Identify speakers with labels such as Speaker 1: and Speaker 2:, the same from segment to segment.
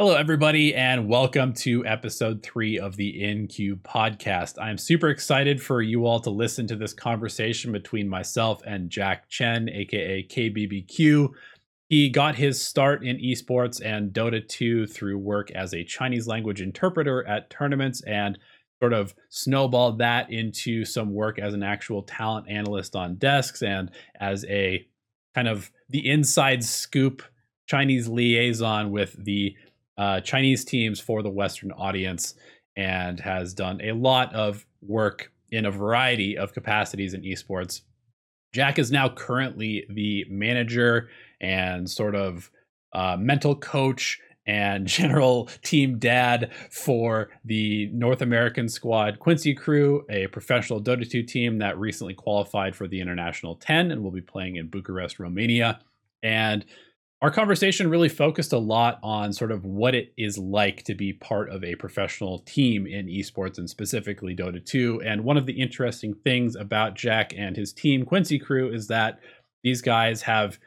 Speaker 1: Hello, everybody, and welcome to episode three of the InCube podcast. I'm super excited for you all to listen to this conversation between myself and Jack Chen, aka KBBQ. He got his start in esports and Dota 2 through work as a Chinese language interpreter at tournaments and sort of snowballed that into some work as an actual talent analyst on desks and as a kind of the inside scoop Chinese liaison with the uh, Chinese teams for the Western audience and has done a lot of work in a variety of capacities in esports. Jack is now currently the manager and sort of uh, mental coach and general team dad for the North American squad Quincy Crew, a professional Dota 2 team that recently qualified for the International 10 and will be playing in Bucharest, Romania. And our conversation really focused a lot on sort of what it is like to be part of a professional team in esports and specifically Dota 2. And one of the interesting things about Jack and his team, Quincy Crew, is that these guys have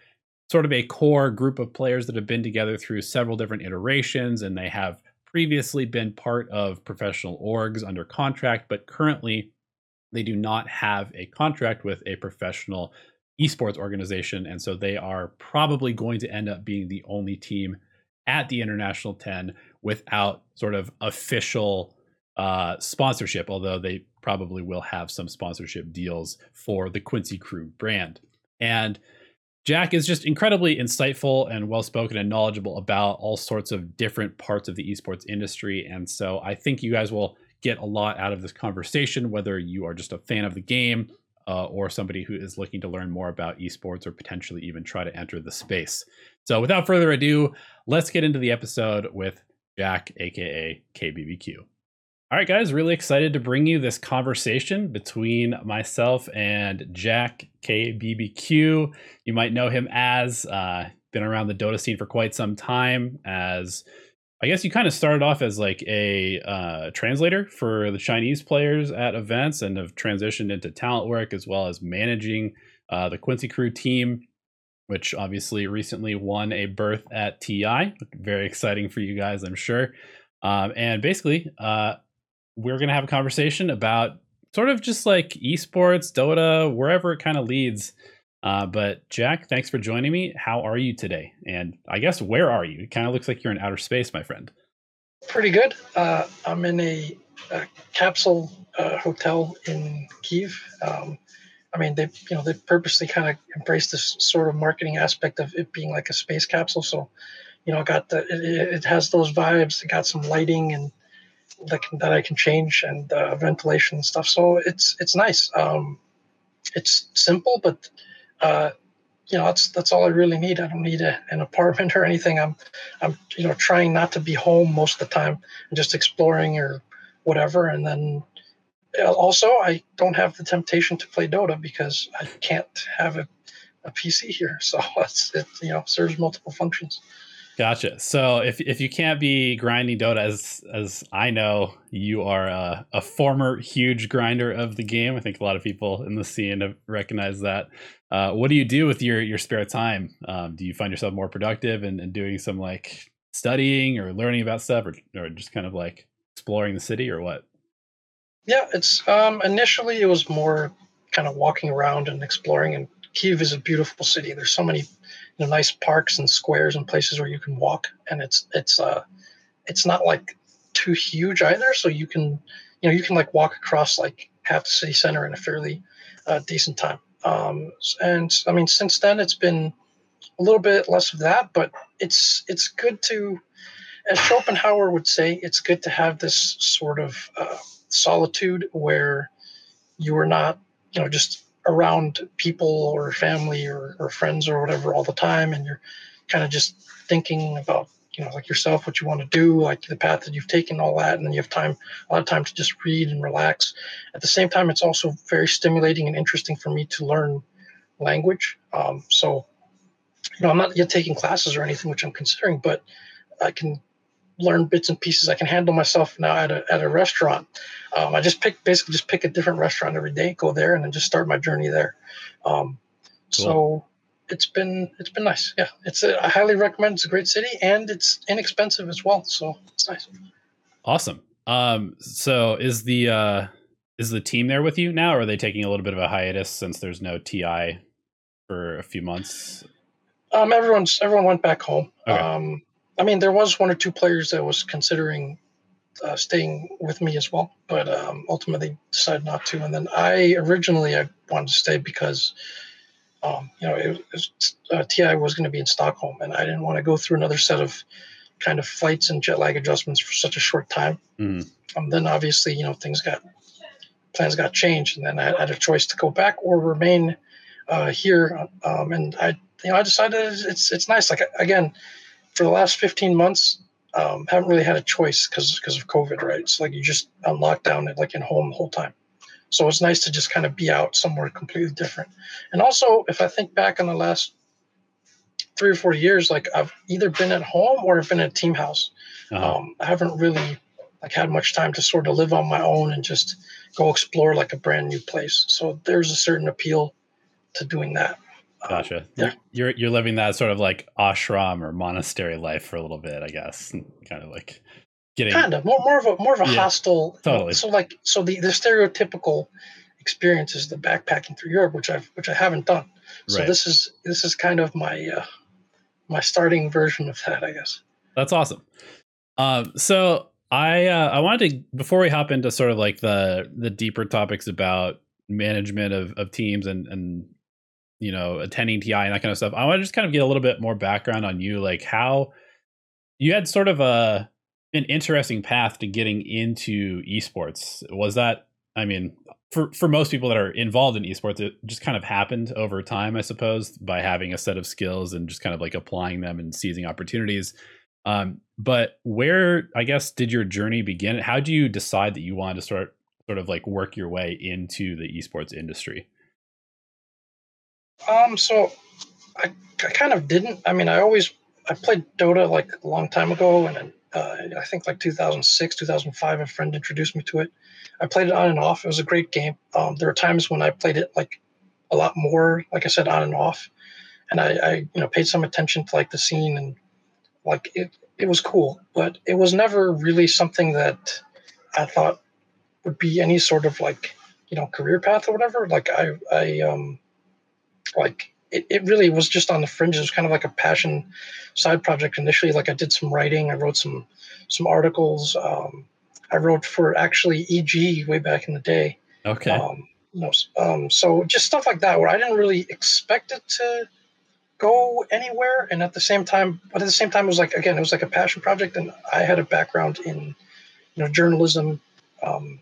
Speaker 1: sort of a core group of players that have been together through several different iterations and they have previously been part of professional orgs under contract, but currently they do not have a contract with a professional esports organization. And so they are probably going to end up being the only team at the International 10 without sort of official uh, sponsorship, although they probably will have some sponsorship deals for the Quincy Crew brand. And Jack is just incredibly insightful and well spoken and knowledgeable about all sorts of different parts of the esports industry. And so I think you guys will get a lot out of this conversation, whether you are just a fan of the game uh, or somebody who is looking to learn more about esports or potentially even try to enter the space. So, without further ado, let's get into the episode with Jack, aka KBBQ. All right, guys, really excited to bring you this conversation between myself and Jack KBBQ. You might know him as, uh, been around the Dota scene for quite some time as I guess you kind of started off as like a uh, translator for the Chinese players at events and have transitioned into talent work as well as managing uh, the Quincy Crew team, which obviously recently won a berth at TI. Very exciting for you guys, I'm sure. Um, and basically, uh, we're going to have a conversation about sort of just like esports, Dota, wherever it kind of leads. Uh, but Jack, thanks for joining me. How are you today? And I guess where are you? It kind of looks like you're in outer space, my friend.
Speaker 2: Pretty good. Uh, I'm in a, a capsule uh, hotel in Kiev. Um, I mean, they you know they purposely kind of embraced this sort of marketing aspect of it being like a space capsule. So, you know, got the it, it has those vibes. It got some lighting and that can, that I can change and uh, ventilation and stuff. So it's it's nice. Um, it's simple, but uh, you know that's that's all I really need. I don't need a, an apartment or anything. I'm I'm you know trying not to be home most of the time and just exploring or whatever. And then uh, also I don't have the temptation to play Dota because I can't have a, a PC here. So it's it you know serves multiple functions.
Speaker 1: Gotcha. So if if you can't be grinding Dota as as I know, you are a, a, former huge grinder of the game. I think a lot of people in the scene have recognized that. Uh, what do you do with your your spare time? Um, do you find yourself more productive and, and doing some like studying or learning about stuff, or or just kind of like exploring the city, or what?
Speaker 2: Yeah, it's um, initially it was more kind of walking around and exploring. And Kiev is a beautiful city. There's so many nice parks and squares and places where you can walk, and it's it's uh it's not like too huge either, so you can you know you can like walk across like half the city center in a fairly uh, decent time. Um, and I mean, since then it's been a little bit less of that, but it's it's good to, as Schopenhauer would say, it's good to have this sort of uh, solitude where you are not you know just around people or family or, or friends or whatever all the time and you're kind of just thinking about you know like yourself what you want to do like the path that you've taken all that and then you have time a lot of time to just read and relax. At the same time it's also very stimulating and interesting for me to learn language. Um, so you know i'm not yet taking classes or anything which i'm considering but i can learn bits and pieces. I can handle myself now at a, at a restaurant. Um, I just pick basically just pick a different restaurant every day, go there, and then just start my journey there. Um, cool. So it's been it's been nice. Yeah, it's a, I highly recommend. It's a great city and it's inexpensive as well, so it's nice.
Speaker 1: Awesome. Um, so is the uh, is the team there with you now, or are they taking a little bit of a hiatus since there's no TI for a few months?
Speaker 2: Um, everyone's everyone went back home.
Speaker 1: Okay.
Speaker 2: Um, I mean, there was one or two players that was considering uh, staying with me as well, but um, ultimately decided not to. And then I originally I wanted to stay because, um, you know, it, was, uh, TI was going to be in Stockholm, and I didn't want to go through another set of kind of flights and jet lag adjustments for such a short time.
Speaker 1: Mhm.
Speaker 2: Um, then obviously, you know, things got plans got changed, and then I had a choice to go back or remain uh, here. Um, and I, you know, I decided it's it's nice. Like again, for the last 15 months, um, haven't really had a choice because because of COVID, right? It's like you just on lockdown and like in home the whole time. So it's nice to just kind of be out somewhere completely different. And also, if I think back on the last three or four years, like I've either been at home or I've been at a team house.
Speaker 1: Uh-huh.
Speaker 2: Um, I haven't really like had much time to sort of live on my own and just go explore like a brand new place. So there's a certain appeal to doing that.
Speaker 1: Gotcha.
Speaker 2: yeah.
Speaker 1: You're you're living that sort of like ashram or monastery life for a little bit, I guess. Kind of like getting
Speaker 2: kind of more more of a more of a
Speaker 1: Yeah,
Speaker 2: hostile
Speaker 1: totally.
Speaker 2: so like so the the stereotypical experience is the backpacking through Europe which I've which I haven't done so
Speaker 1: right.
Speaker 2: this is this is kind of my uh my starting version of that I guess
Speaker 1: That's awesome. Um, so I uh, I wanted to before we hop into sort of like the the deeper topics about management of, of teams and and you know attending TI and that kind of stuff. I want to just kind of get a little bit more background on you, like how you had sort of a an interesting path to getting into esports. Was that I mean for for most people that are involved in esports, it just kind of happened over time, I suppose, by having a set of skills and just kind of like applying them and seizing opportunities. Um, but where I guess did your journey begin? How do you decide that you wanted to start sort of like work your way into the esports industry?
Speaker 2: Um so I, I kind of didn't. I mean I always I played Dota like a long time ago and uh, I think like 2006 2005 a friend introduced me to it. I played it on and off. It was a great game. Um, there were times when I played it like a lot more like I said on and off. And I, I you know paid some attention to like the scene and like it it was cool. But it was never really something that I thought would be any sort of like you know career path or whatever. Like I I um like it, it really was just on the fringes. It was kind of like a passion side project initially. Like I did some writing, I wrote some some articles. Um, I wrote for actually EG way back in the day.
Speaker 1: Okay.
Speaker 2: Um, know, um, so just stuff like that where I didn't really expect it to go anywhere, and at the same time, but at the same time, it was like again, it was like a passion project, and I had a background in you know journalism. Um,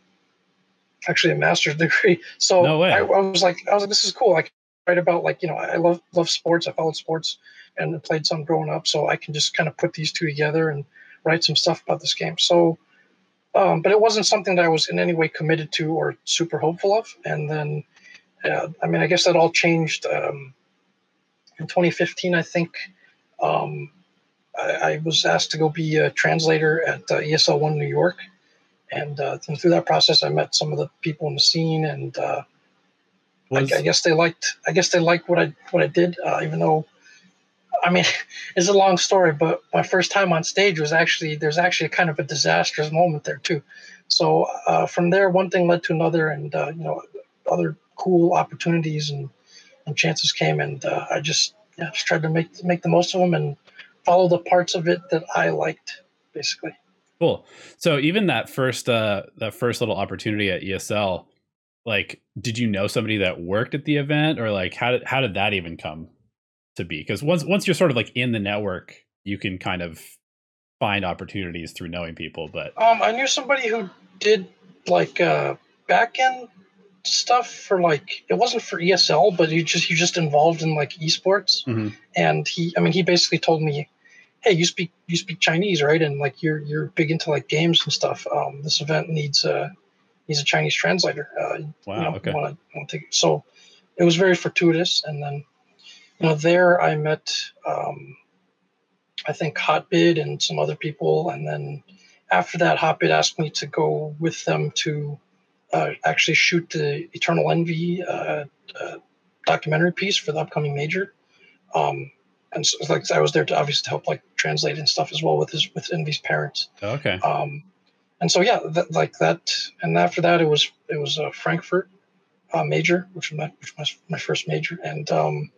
Speaker 2: actually, a master's degree. So
Speaker 1: No way.
Speaker 2: I, I was like, I was like, this is cool. Can write about like you know, I love love sports. I followed sports and played some growing up, so I can just kind of put these two together and write some stuff about this game. So um, but it wasn't something that I was in any way committed to or super hopeful of. And then, uh, I mean, I guess that all changed um, in 2015. I think um, I, I was asked to go be a translator at uh, ESL One New York, and, uh, and through that process, I met some of the people in the scene, and uh, I, I guess they liked. I guess they liked what I what I did, uh, even though. I mean, it's a long story, but my first time on stage was actually there's actually a kind of a disastrous moment there too. So uh, from there, one thing led to another, and uh, you know, other cool opportunities and, and chances came, and uh, I just yeah, just tried to make make the most of them and follow the parts of it that I liked, basically.
Speaker 1: Cool. So even that first uh that first little opportunity at ESL, like did you know somebody that worked at the event or like how did how did that even come to be? Because once once you're sort of like in the network, you can kind of find opportunities through knowing people. But
Speaker 2: Um, I knew somebody who did like uh, back end stuff for like it wasn't for ESL, but he just he just involved in like esports,
Speaker 1: Mhm.
Speaker 2: and he I mean he basically told me, hey, you speak you speak Chinese, right? And like you're you're big into like games and stuff. Um, this event needs a needs a Chinese translator. Uh,
Speaker 1: wow,
Speaker 2: you know,
Speaker 1: okay.
Speaker 2: to take so it was very fortuitous and then you know there i met um, i think hotbid and some other people and then after that hotbid asked me to go with them to uh, actually shoot the eternal envy uh, uh, documentary piece for the upcoming major Um, and so, like I was there to obviously help like translate and stuff as well with his with Envy's parents.
Speaker 1: Okay.
Speaker 2: Um, and so yeah, that, like that, and after that it was it was a Frankfurt uh, major, which was my which was my first major, and um,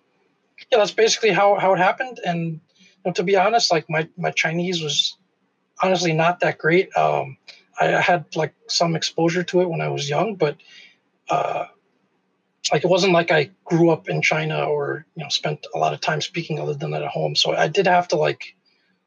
Speaker 2: yeah, that's basically how how it happened. And you know, to be honest, like my my Chinese was honestly not that great. Um, I had like some exposure to it when I was young, but uh, like it wasn't like I grew up in China or you know spent a lot of time speaking other than at home. So I did have to like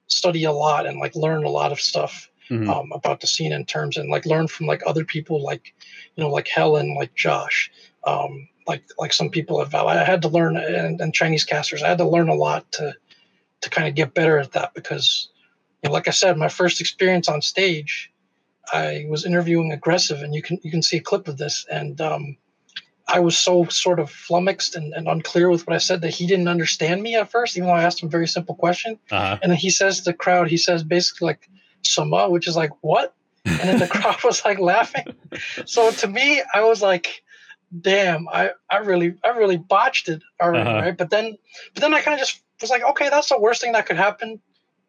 Speaker 2: study a lot and like learn a lot of stuff mm-hmm. um, about the scene in terms and like learn from like other people like you know like Helen, like Josh, um, like like some people have. I had to learn and, and Chinese casters. I had to learn a lot to to kind of get better at that because you know, like I said, my first experience on stage, I was interviewing Agressif, and you can you can see a clip of this and. Um, I was so sort of flummoxed and, and, unclear with what I said that he didn't understand me at first, even though I asked him a very simple question. Uh-huh. And then he says to the crowd, he says basically like "sama," which is like what? And then the crowd was like laughing. So to me, I was like, "Damn, I, I really I really botched it already, uh-huh. right?" But then but then I kind of just was like, "Okay, that's the worst thing that could happen,"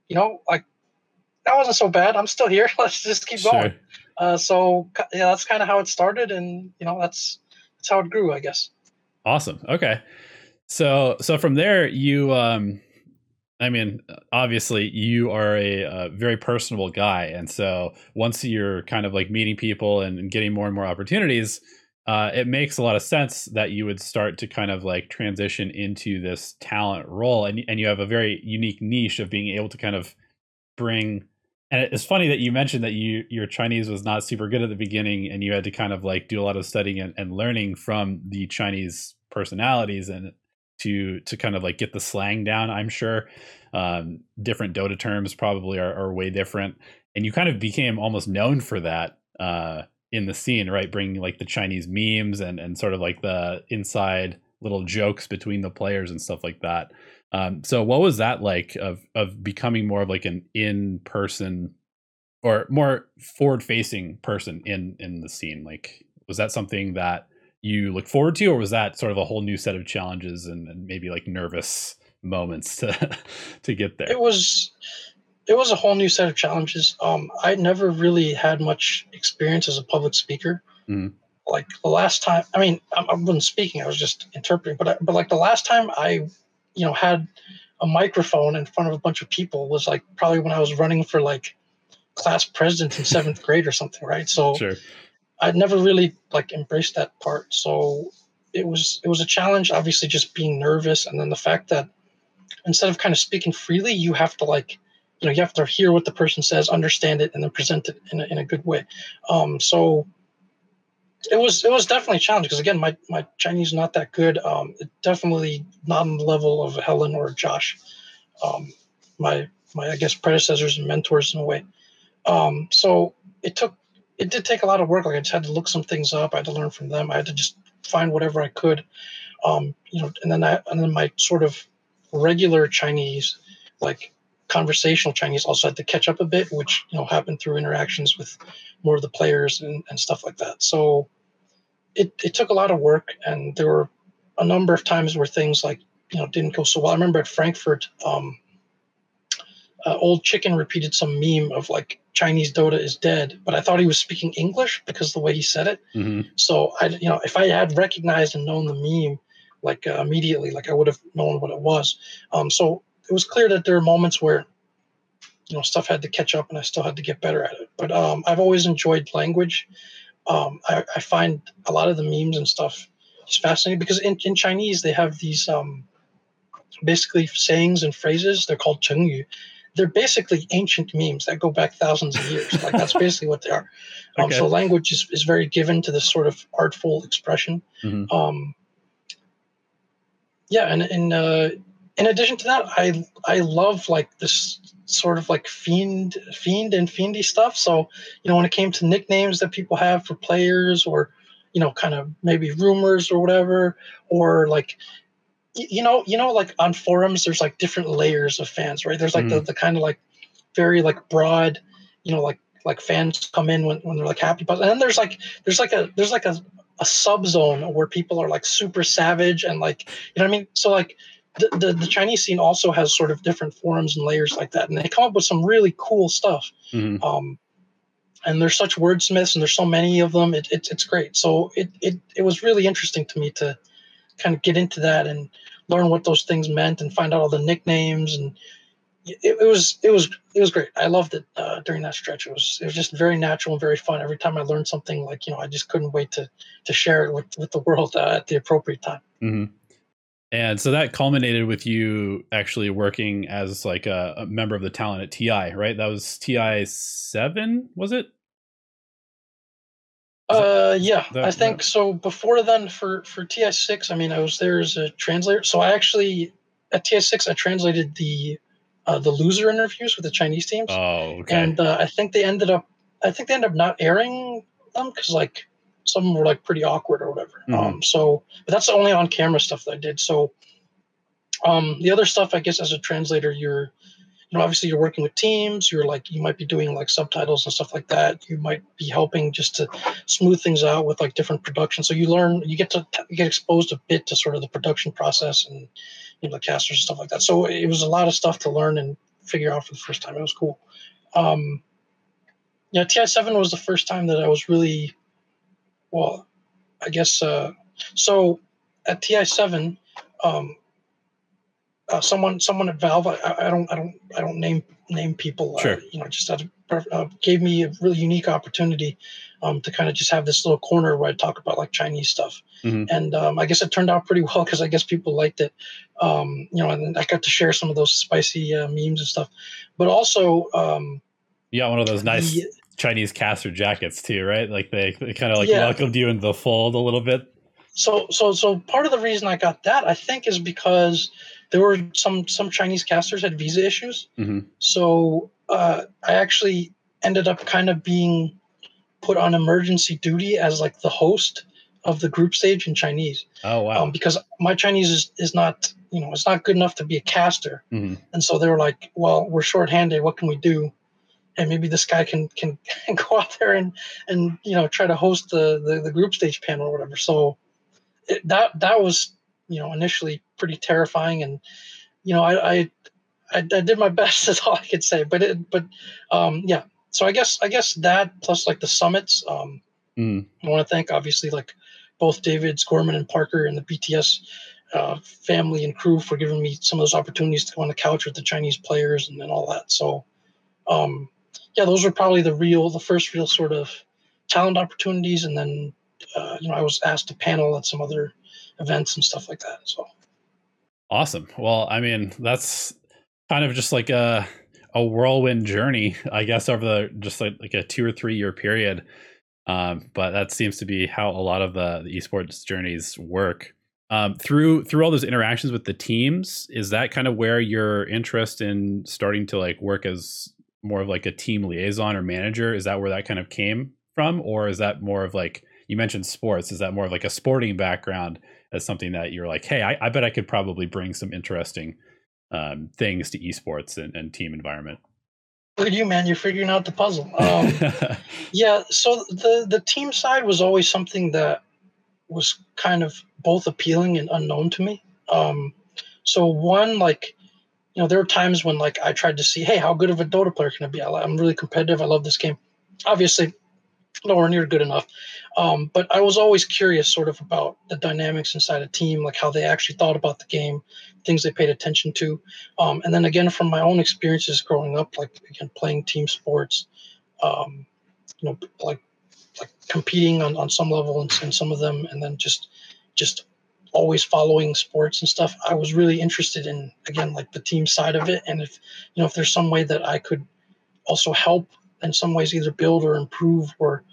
Speaker 2: you know, like that wasn't so bad. I'm still here. Let's just keep sure. going. Uh, so yeah, that's kind of how it started, and you know that's that's how it grew, I guess.
Speaker 1: Awesome. Okay. So so from there, you um, I mean, obviously you are a, a, very personable guy, and so once you're kind of like meeting people and, and getting more and more opportunities, uh, it makes a lot of sense that you would start to kind of like transition into this talent role, and and you have a very unique niche of being able to kind of bring and it's funny that you mentioned that you your Chinese was not super good at the beginning, and you had to kind of like do a lot of studying and, and learning from the Chinese personalities and to to kind of like get the slang down. I'm sure um, different Dota terms probably are, are, way different, and you kind of became almost known for that uh, in the scene, right? Bringing like the Chinese memes and and sort of like the inside little jokes between the players and stuff like that. Um, so what was that like of of becoming more of like an in person or more forward facing person in in the scene? Like was that something that you look forward to, or was that sort of a whole new set of challenges and, and maybe like nervous moments to to get there?
Speaker 2: It was it was a whole new set of challenges. Um, I never really had much experience as a public speaker. Mm. Like the last time, I mean, I, I wasn't speaking; I was just interpreting. But I, but like the last time I you know had a microphone in front of a bunch of people was like probably when I was running for like class president in seventh grade or something, right? So sure. I'd never really like embraced that part. So it was it was a challenge, obviously just being nervous and then the fact that instead of kind of speaking freely, you have to like you know you have to hear what the person says, understand it, and then present it in a, in a good way. Um, so it was it was definitely a challenge because again my my Chinese not that good. Um, it definitely not on the level of Helen or Josh, um, my my I guess predecessors and mentors in a way. Um, so it took it did take a lot of work. Like I just had to look some things up. I had to learn from them. I had to just find whatever I could, um, you know. And then I and then my sort of regular Chinese, like conversational Chinese, also had to catch up a bit, which you know happened through interactions with more of the players and, and stuff like that. So it, it took a lot of work and there were a number of times where things like you know didn't go so well i remember at frankfurt um, uh, old chicken repeated some meme of like chinese dota is dead but i thought he was speaking english because the way he said it mm-hmm. so i you know if i had recognized and known the meme like uh, immediately like i would have known what it was um, so it was clear that there are moments where you know stuff had to catch up and i still had to get better at it but um, i've always enjoyed language um, I, I, find a lot of the memes and stuff just fascinating because in, in Chinese they have these um, basically sayings and phrases. They're called chengyu. They're basically ancient memes that go back thousands of years. Like that's basically what they are. Um, okay. So language is, is very given to this sort of artful expression. Mm-hmm. Um, yeah, and, and uh, in addition to that, I I love like this sort of like fiend fiend and fiendy stuff so you know when it came to nicknames that people have for players or you know kind of maybe rumors or whatever or like you know you know like on forums there's like different layers of fans right there's like mm. the, the kind of like very like broad you know like like fans come in when, when they're like happy but and then there's like there's like a there's like a, a sub zone where people are like super savage and like you know what i mean so like the, the, the Chinese scene also has sort of different forums and layers like that, and they come up with some really cool stuff.
Speaker 1: Mhm.
Speaker 2: Um, and there's such wordsmiths, and there's so many of them. It, it, it's great. So it, it it was really interesting to me to kind of get into that and learn what those things meant and find out all the nicknames and it, it was it was it was great. I loved it uh, during that stretch. It was it was just very natural and very fun. Every time I learned something, like you know, I just couldn't wait to to share it with with the world uh, at the appropriate time.
Speaker 1: hmm And so that culminated with you actually working as like a, a member of the talent at TI, right? That was TI seven, was it? That-
Speaker 2: Uh, yeah,
Speaker 1: that-
Speaker 2: I think so. Before then, for for TI six, I mean, I was there as a translator. So I actually at TI six, I translated the uh, the loser interviews with the Chinese teams,
Speaker 1: Oh, okay.
Speaker 2: and uh, I think they ended up, I think they ended up not airing them because like some were like pretty awkward or whatever.
Speaker 1: Mhm.
Speaker 2: Um, so but that's the only on camera stuff that I did. So um, the other stuff, I guess, as a translator, you're you know obviously you're working with teams you're like you might be doing like subtitles and stuff like that. You might be helping just to smooth things out with like different production. So you learn you get to you get exposed a bit to sort of the production process and you know the casters and stuff like that. So it was a lot of stuff to learn and figure out for the first time. It was cool. Um yeah ti7 was the first time that i was really well i guess uh so at ti7 um uh, someone someone at Valve. I, I don't I don't I don't name name people.
Speaker 1: Sure.
Speaker 2: Uh, you know, just out of, uh, gave me a really unique opportunity um, to kind of just have this little corner where I talk about like Chinese stuff.
Speaker 1: Mhm.
Speaker 2: And um, I guess it turned out pretty well because I guess people liked it. Um, you know, and I got to share some of those spicy uh, memes and stuff. But also, um,
Speaker 1: You got one of those nice
Speaker 2: the-
Speaker 1: Chinese caster jackets too, right? Like they, they kind of like
Speaker 2: Yeah.
Speaker 1: welcomed you into the fold a little bit.
Speaker 2: so so so part of the reason I got that I think is because there were some some Chinese casters had visa issues.
Speaker 1: Mhm.
Speaker 2: So uh, I actually ended up kind of being put on emergency duty as like the host of the group stage in Chinese
Speaker 1: Oh wow.
Speaker 2: um, because my Chinese is, is not you know it's not good enough to be a caster.
Speaker 1: Mhm.
Speaker 2: And so they were like, well, we're shorthanded. What can we do? And maybe this guy can can, can go out there and and you know try to host the the, the group stage panel or whatever. So it, that that was you know initially pretty terrifying, and you know I I, I, I did my best. That's all I could say. But it but um, yeah. So I guess I guess that plus like the summits. Um,
Speaker 1: Mm.
Speaker 2: I want to thank obviously like both Davids, Gorman, and Parker, and the BTS uh, family and crew for giving me some of those opportunities to go on the couch with the Chinese players and, and all that. So, um, yeah, those were probably the real, the first real sort of talent opportunities. And then, uh, you know, I was asked to panel at some other events and stuff like that. So,
Speaker 1: Awesome. Well, I mean, that's kind of just like a a whirlwind journey, I guess, over the just like, like a two or three year period. Um, but that seems to be how a lot of the, the esports journeys work. Um, through through all those interactions with the teams, is that kind of where your interest in starting to like work as more of like a team liaison or manager? Is that where that kind of came from, or is that more of like you mentioned sports? Is that more of like a sporting background as something that you're like, hey, I, I bet I could probably bring some interesting um, things to esports and, and team environment.
Speaker 2: look at you, man. You're figuring out the puzzle. Um, Yeah, so the the team side was always something that was kind of both appealing and unknown to me. Um, so one, like, you know, there were times when like I tried to see, hey, how good of a Dota player can I be? I'm really competitive. I love this game. Obviously, nowhere near good enough. Um, but I was always curious, sort of, about the dynamics inside a team, like how they actually thought about the game, things they paid attention to, um, and then again from my own experiences growing up, like again playing team sports. Um, you know like like competing on, on some level in, in some of them and then just just always following sports and stuff i was really interested in again like the team side of it and if you know if there's some way that i could also help in some ways either build or improve or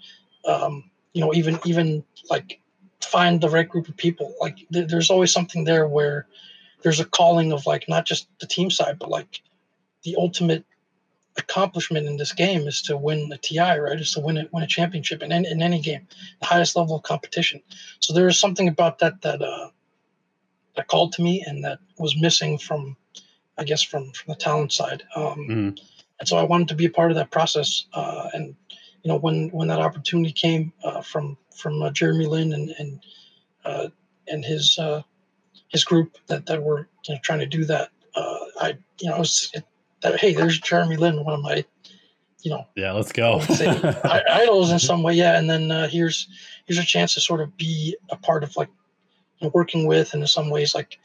Speaker 2: um, you know even even like find the right group of people like there, there's always something there where there's a calling of like not just the team side but like the ultimate accomplishment in this game is to win a TI, right? Is to win a, win a championship in any, in any game, the highest level of competition. So there is something about that that uh, that called to me and that was missing from, I guess, from from the talent side. Um,
Speaker 1: Mhm.
Speaker 2: And so I wanted to be a part of that process. Uh, and you know, when when that opportunity came uh, from from uh, Jeremy Lin and and uh, and his uh, his group that that were you know trying to do that. Uh, I you know, was it, that hey, there's Jeremy Lin, one of my you know
Speaker 1: yeah let's go
Speaker 2: idols in some way yeah and then uh, here's here's a chance to sort of be a part of like you know, working with and in some ways like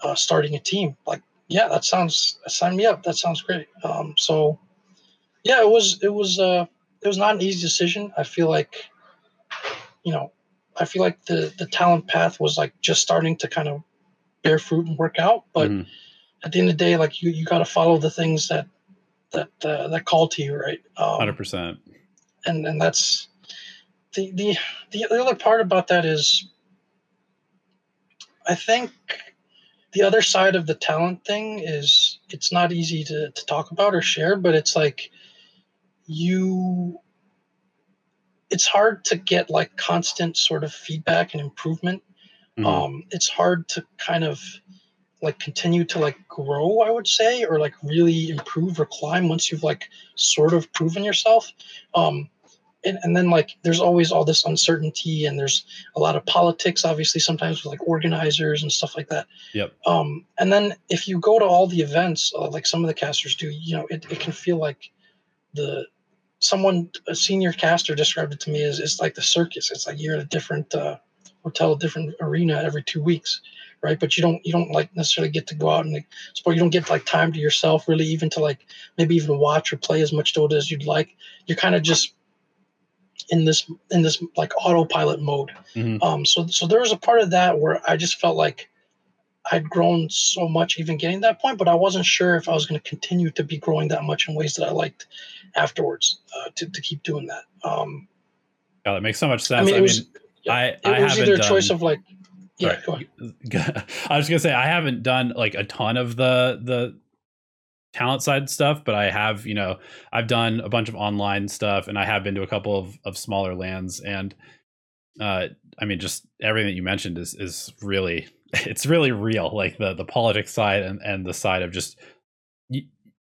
Speaker 2: uh, starting a team like yeah that sounds sign me up that sounds great um, so yeah it was it was uh it was not an easy decision i feel like you know i feel like the the talent path was like just starting to kind of bear fruit and work out but mm-hmm. at the end of the day like you you got to follow the things that that uh, that call to you, right?
Speaker 1: Um, Hundred um, percent.
Speaker 2: And and that's the, the the the other part about that is, I think the other side of the talent thing is it's not easy to to talk about or share, but it's like you it's hard to get like constant sort of feedback and improvement. Mm-hmm. Um, it's hard to kind of like continue to like grow i would say or like really improve or climb once you've like sort of proven yourself um and, and then like there's always all this uncertainty and there's a lot of politics obviously sometimes with like organizers and stuff like that
Speaker 1: yep
Speaker 2: um and then if you go to all the events uh, like some of the casters do you know it, it can feel like the someone a senior caster described it to me as it's like the circus it's like you're at a different uh, hotel a different arena every two weeks right? But you don't you don't like necessarily get to go out and like, sport. You don't get like time to yourself really, even to like maybe even watch or play as much Dota as you'd like. You're kind of just in this in this like autopilot mode. Mm-hmm. Um, so so there was a part of that where I just felt like I'd grown so much even getting that point, but I wasn't sure if I was going to continue to be growing that much in ways that I liked afterwards uh, to, to keep doing that. Um,
Speaker 1: yeah, that makes so much sense. I mean, it was,
Speaker 2: yeah, I, it I was either a choice of like yeah,
Speaker 1: I was gonna say I haven't done like a ton of the the talent side stuff, but I have, you know, I've done a bunch of online stuff and I have been to a couple of, of smaller lands and uh I mean just everything that you mentioned is is really it's really real. Like the the politics side and, and the side of just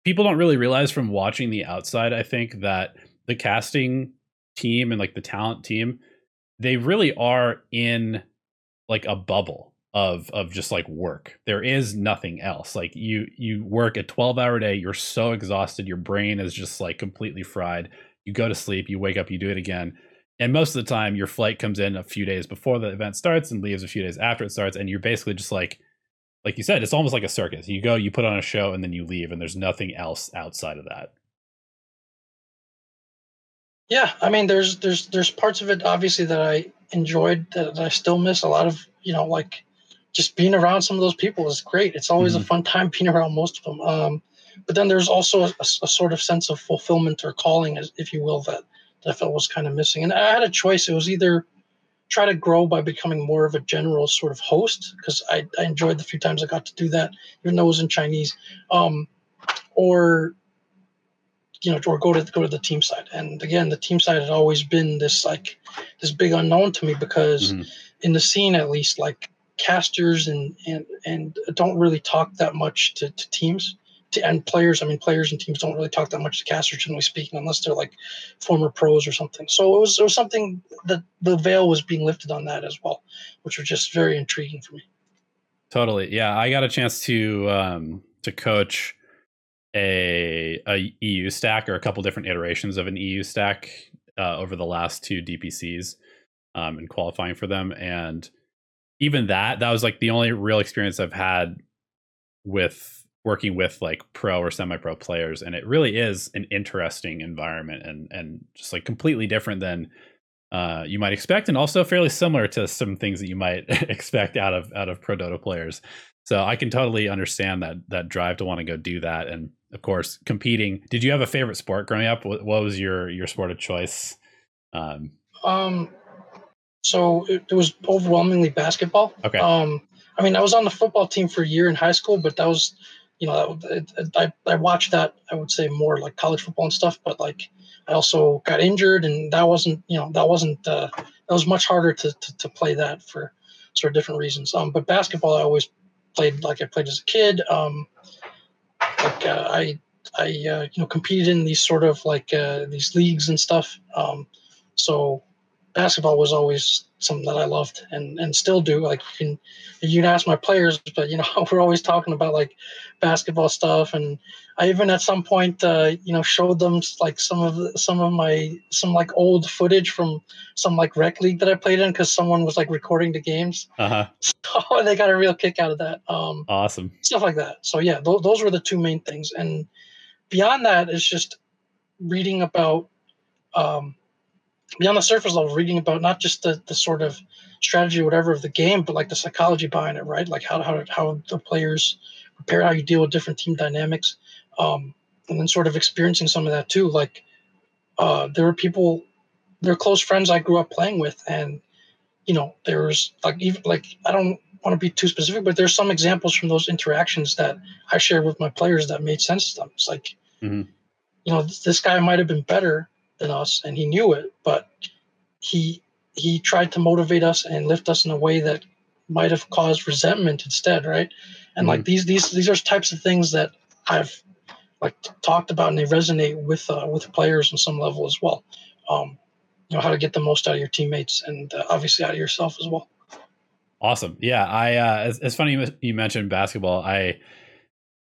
Speaker 1: people don't really realize from watching the outside, I think, that the casting team and like the talent team, they really are in like a bubble of of just like work. There is nothing else. Like you you work a 12-hour day, you're so exhausted, your brain is just like completely fried. You go to sleep, you wake up, you do it again. And most of the time your flight comes in a few days before the event starts and leaves a few days after it starts and you're basically just like like you said, it's almost like a circus. You go, you put on a show and then you leave and there's nothing else outside of that.
Speaker 2: Yeah, I mean, there's there's there's parts of it obviously that I enjoyed that I still miss. A lot of you know, like just being around some of those people is great. It's always mm-hmm. a fun time being around most of them. Um, but then there's also a, a, sort of sense of fulfillment or calling, if you will, that, that I felt was kind of missing. And I had a choice. It was either try to grow by becoming more of a general sort of host, because I, I enjoyed the few times I got to do that, even though it was in Chinese, um, or you know, or go to go to the team side. And again, the team side had always been this like this big unknown to me because mm-hmm. in the scene, at least, like casters and and and don't really talk that much to, to teams to, and players. I mean, players and teams don't really talk that much to casters, generally speaking, unless they're like former pros or something. So it was it was something that the veil was being lifted on that as well, which was just very intriguing for me.
Speaker 1: Totally, yeah. I got a chance to um, to coach a, a EU stack or a couple different iterations of an EU stack uh, over the last two DPCs um, and qualifying for them. And even that, that was like the only real experience I've had with working with like pro or semi-pro players. And it really is an interesting environment and and just like completely different than uh, you might expect, and also fairly similar to some things that you might expect out of out of pro Dota players. So I can totally understand that that drive to want to go do that. And of course, competing. Did you have a favorite sport growing up? What was your your sport of choice?
Speaker 2: Um, um so it, it, was overwhelmingly basketball.
Speaker 1: Okay.
Speaker 2: Um, I mean, I was on the football team for a year in high school, but that was, you know, that, it, I I watched that. I would say more like college football and stuff, but like I also got injured, and that wasn't, you know, that wasn't. Uh, that was much harder to, to to play that for sort of different reasons. Um, but basketball, I always played like I played as a kid. Um, like uh, I I uh, you know competed in these sort of like uh, these leagues and stuff. Um, so basketball was always something that I loved and and still do. Like you can you can ask my players, but you know we're always talking about like basketball stuff, and I even at some point uh, you know showed them like some of the, some of my some like old footage from some like rec league that I played in because someone was like recording the games.
Speaker 1: Uh huh.
Speaker 2: So they got a real kick out of that. Um,
Speaker 1: awesome
Speaker 2: stuff like that. So yeah, th- those were the two main things, and beyond that, it's just reading about. Um, beyond the surface level, reading about not just the, the sort of strategy or whatever of the game, but like the psychology behind it, right? Like how how how the players prepare, how you deal with different team dynamics, um, and then sort of experiencing some of that too. Like uh, there were people, there are close friends I grew up playing with, and you know there's like even like I don't want to be too specific, but there's some examples from those interactions that I shared with my players that made sense to them. It's like, mm-hmm. you know, this guy might have been better than us, and he knew it, but he he tried to motivate us and lift us in a way that might have caused resentment instead, right? And mm-hmm. like these these these are types of things that I've like talked about, and they resonate with uh, with players on some level as well. Um, you know how to get the most out of your teammates and uh, obviously out of yourself as well.
Speaker 1: Awesome. Yeah, I. Uh, it's, it's funny you mentioned basketball. I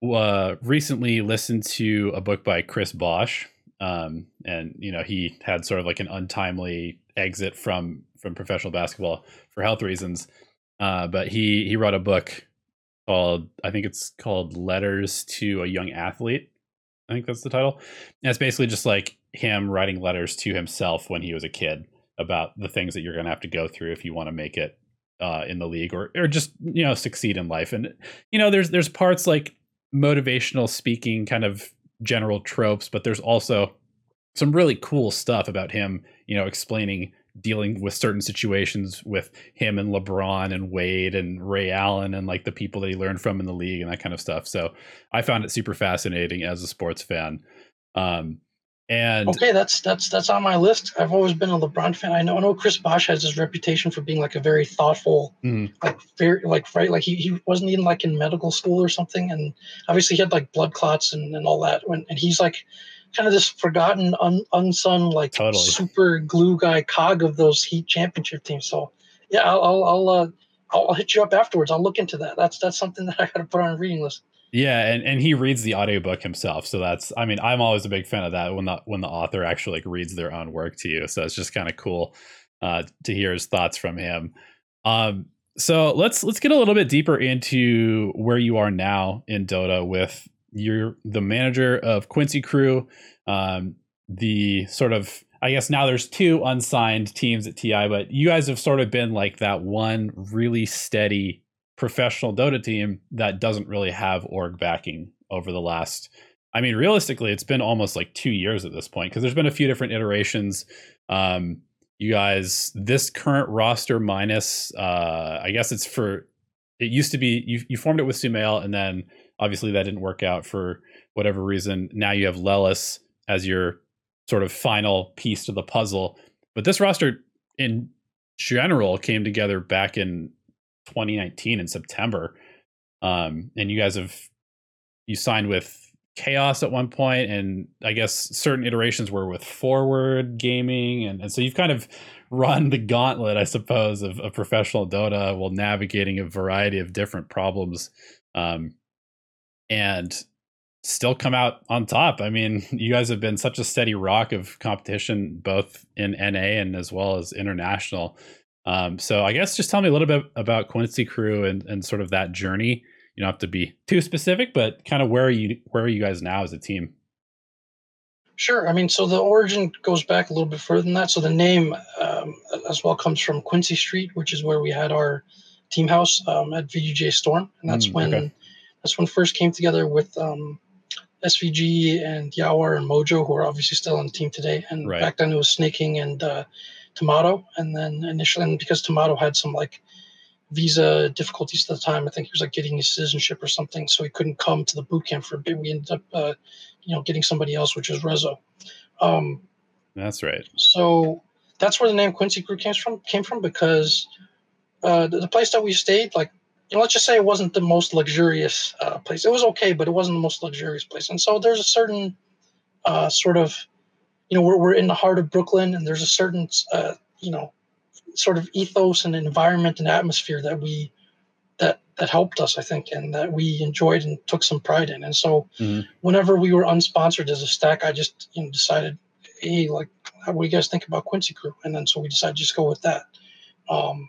Speaker 1: uh, recently listened to a book by Chris Bosh, um, and you know he had sort of like an untimely exit from from professional basketball for health reasons. Uh, but he he wrote a book called I think it's called Letters to a Young Athlete. I think that's the title. And it's basically just like him writing letters to himself when he was a kid about the things that you're going to have to go through if you want to make it uh, in the league or or just you know succeed in life. And you know there's there's parts like motivational speaking kind of general tropes, but there's also some really cool stuff about him, you know, explaining dealing with certain situations with him and LeBron and Wade and Ray Allen and like the people that he learned from in the league and that kind of stuff. So I found it super fascinating as a sports fan. Um, and
Speaker 2: okay, that's that's that's on my list. I've always been a LeBron fan. I know I know Chris Bosh has his reputation for being like a very thoughtful, mm. like very like right like he, he wasn't even like in medical school or something, and obviously he had like blood clots and, and all that. When and he's like kind of this forgotten, un, unsung, like totally. super glue guy cog of those Heat championship teams. So yeah, I'll I'll I'll, uh, I'll, I'll hit you up afterwards. I'll look into that. That's that's something that I got to put on a reading list.
Speaker 1: Yeah, and, and he reads the audiobook himself. So that's I mean, I'm always a big fan of that when the when the author actually like reads their own work to you. So it's just kind of cool uh, to hear his thoughts from him. Um, so let's let's get a little bit deeper into where you are now in Dota with you're the manager of Quincy Crew. Um, the sort of I guess now there's two unsigned teams at TI, but you guys have sort of been like that one really steady professional Dota team that doesn't really have org backing over the last. I mean, realistically, it's been almost like two years at this point because there's been a few different iterations. Um, you guys, this current roster minus, uh, I guess it's for. It used to be you. You formed it with Sumail, and then Obviously, that didn't work out for whatever reason. Now you have Lelis as your sort of final piece to the puzzle. But this roster in general came together back in 2019 in September. Um, and you guys have you signed with Chaos at one point, and I guess certain iterations were with Forward Gaming, and, and so you've kind of run the gauntlet, I suppose, of, of professional Dota while navigating a variety of different problems. Um, and still come out on top. I mean, you guys have been such a steady rock of competition, both in NA and as well as international. Um, so I guess just tell me a little bit about Quincy Crew and, and sort of that journey. You don't have to be too specific, but kind of where are you where are you guys now as a team?
Speaker 2: Sure. I mean, so the origin goes back a little bit further than that. So the name um, as well comes from Quincy Street, which is where we had our team house um, at VGJ Storm, and that's mm, when okay. This one first came together with um, SVG and Yawar and Mojo, who are obviously still on the team today. And right. back then it was Sneyking and uh, Tomato. And then initially, and because Tomato had some like visa difficulties at the time, I think he was like getting his citizenship or something, so he couldn't come to the boot camp for a bit. We ended up, uh, you know, getting somebody else, which was Rezo. Um,
Speaker 1: that's right.
Speaker 2: So that's where the name Quincy Crew came from. Came from because uh, the, the place that we stayed, like you know, let's just say it wasn't the most luxurious uh, place. It was okay, but it wasn't the most luxurious place. And so there's a certain uh, sort of, you know, we're, we're in the heart of Brooklyn, and there's a certain, uh, you know, sort of ethos and environment and atmosphere that we that that helped us, I think, and that we enjoyed and took some pride in. And so, mm-hmm. whenever we were unsponsored as a stack, I just you know decided, hey, like, what do you guys think about Quincy Crew? And then so we decided to just go with that. Um,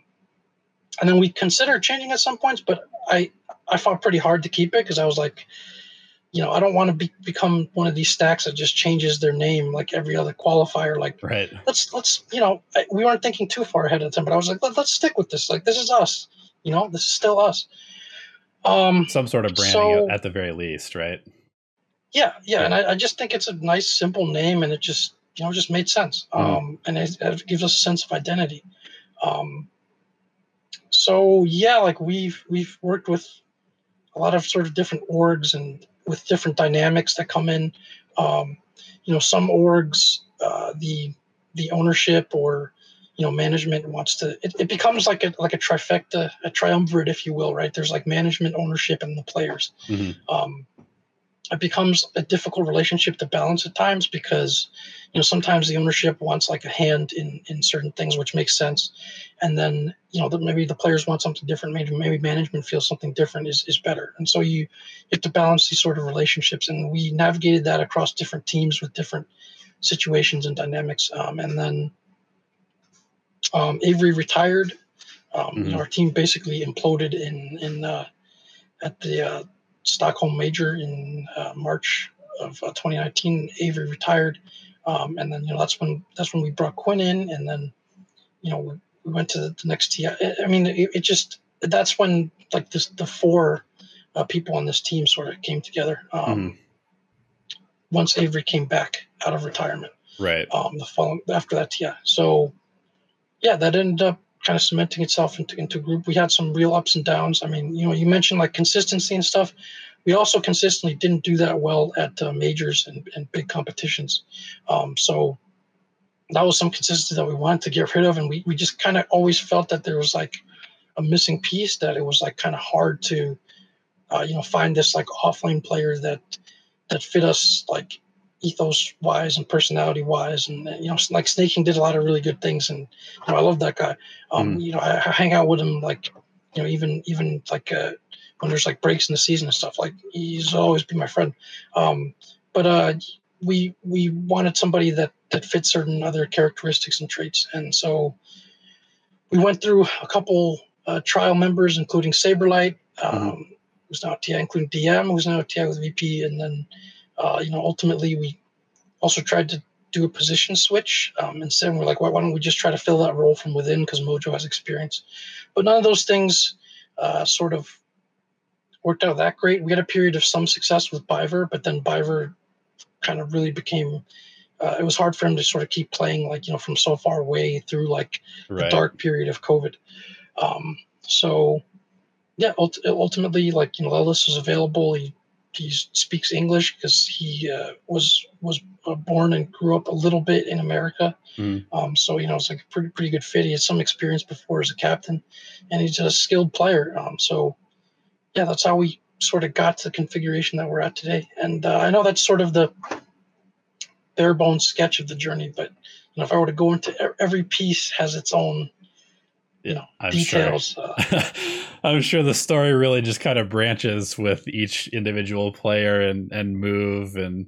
Speaker 2: and then we considered changing at some points, but I I fought pretty hard to keep it because I was like, you know, I don't want to be, become one of these stacks that just changes their name like every other qualifier. Like,
Speaker 1: right?
Speaker 2: Let's let's you know, we weren't thinking too far ahead of time, but I was like, Let, us stick with this. Like, this is us. You know, this is still us.
Speaker 1: Um, Some sort of branding so, at the very least, right?
Speaker 2: Yeah, yeah, yeah. and I, I, just think it's a nice, simple name, and it just you know just made sense. Mm-hmm. Um, and it, it, gives us a sense of identity. Um, so yeah, like we've we've worked with a lot of sort of different orgs and with different dynamics that come in. Um, you know, some orgs, uh, the the ownership or you know management wants to. It, it becomes like a like a trifecta, a triumvirate, if you will. Right? There's like management, ownership, and the players. Mm-hmm. Um, it becomes a difficult relationship to balance at times because you know sometimes the ownership wants like a hand in in certain things which makes sense. And then you know that maybe the players want something different. Maybe maybe management feels something different is, is better. And so you, you have to balance these sort of relationships. And we navigated that across different teams with different situations and dynamics. Um, and then um, avery retired. Um, mm-hmm. our team basically imploded in in uh, at the uh, Stockholm Major in uh, March of uh, 2019. Avery retired, um, and then you know that's when that's when we brought Quinn in, and then you know we, we went to the, next TI. I mean, it, it, just that's when like this the four uh, people on this team sort of came together. Um, mm Once Avery came back out of retirement,
Speaker 1: right?
Speaker 2: Um, the following after that TI. So yeah, that ended up kind of cementing itself into into group. We had some real ups and downs. I mean, you know, you mentioned like consistency and stuff. We also consistently didn't do that well at uh, majors and, and big competitions. Um, so that was some consistency that we wanted to get rid of, and we we just kind of always felt that there was like a missing piece that it was like kind of hard to, uh, you know, find this like offlane player that that fit us like ethos wise and personality wise and you know like Sneyking did a lot of really good things and you know i love that guy um mm. you know I, I, hang out with him like you know even even like uh when there's like breaks in the season and stuff like he's always been my friend um but uh we we wanted somebody that that fits certain other characteristics and traits and so we went through a couple uh, trial members including SabeRLight- mm-hmm. um mm-hmm. who's now ti including dm who's now ti with vp and then uh, you know, ultimately we also tried to do a position switch. Um, instead, we're like, why, why, don't we just try to fill that role from within because Mojo has experience? But none of those things uh, sort of worked out that great. We had a period of some success with Biver, but then Biver kind of really became. Uh, it was hard for him to sort of keep playing like you know from so far away through like right. the dark period of COVID. Um, so yeah, ultimately, like you know, Lelis was available. He he speaks English because he uh, was was uh, born and grew up a little bit in America. Mm. Um, so you know it's like a pretty pretty good fit. He had some experience before as a captain, and he's a skilled player. Um, so yeah, that's how we sort of got to the configuration that we're at today. And uh, I know that's sort of the bare bones sketch of the journey, but you know if I were to go into every piece has its own know I'm details.
Speaker 1: Sure. Uh, I'm sure the story really just kind of branches with each individual player and and move and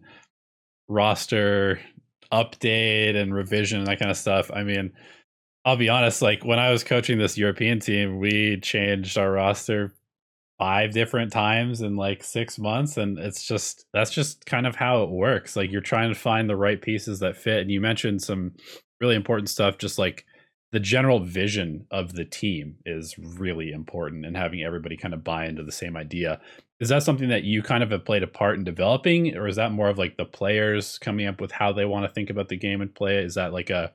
Speaker 1: roster update and revision and that kind of stuff. I mean, I'll be honest, like when I was coaching this European team, we changed our roster five different times in like six months and it's just that's just kind of how it works like you're trying to find the right pieces that fit and you mentioned some really important stuff just like the general vision of the team is really important and having everybody kind of buy into the same idea. Is that something that you kind of have played a part in developing, or is that more of like the players coming up with how they want to think about the game and play it? Is that like a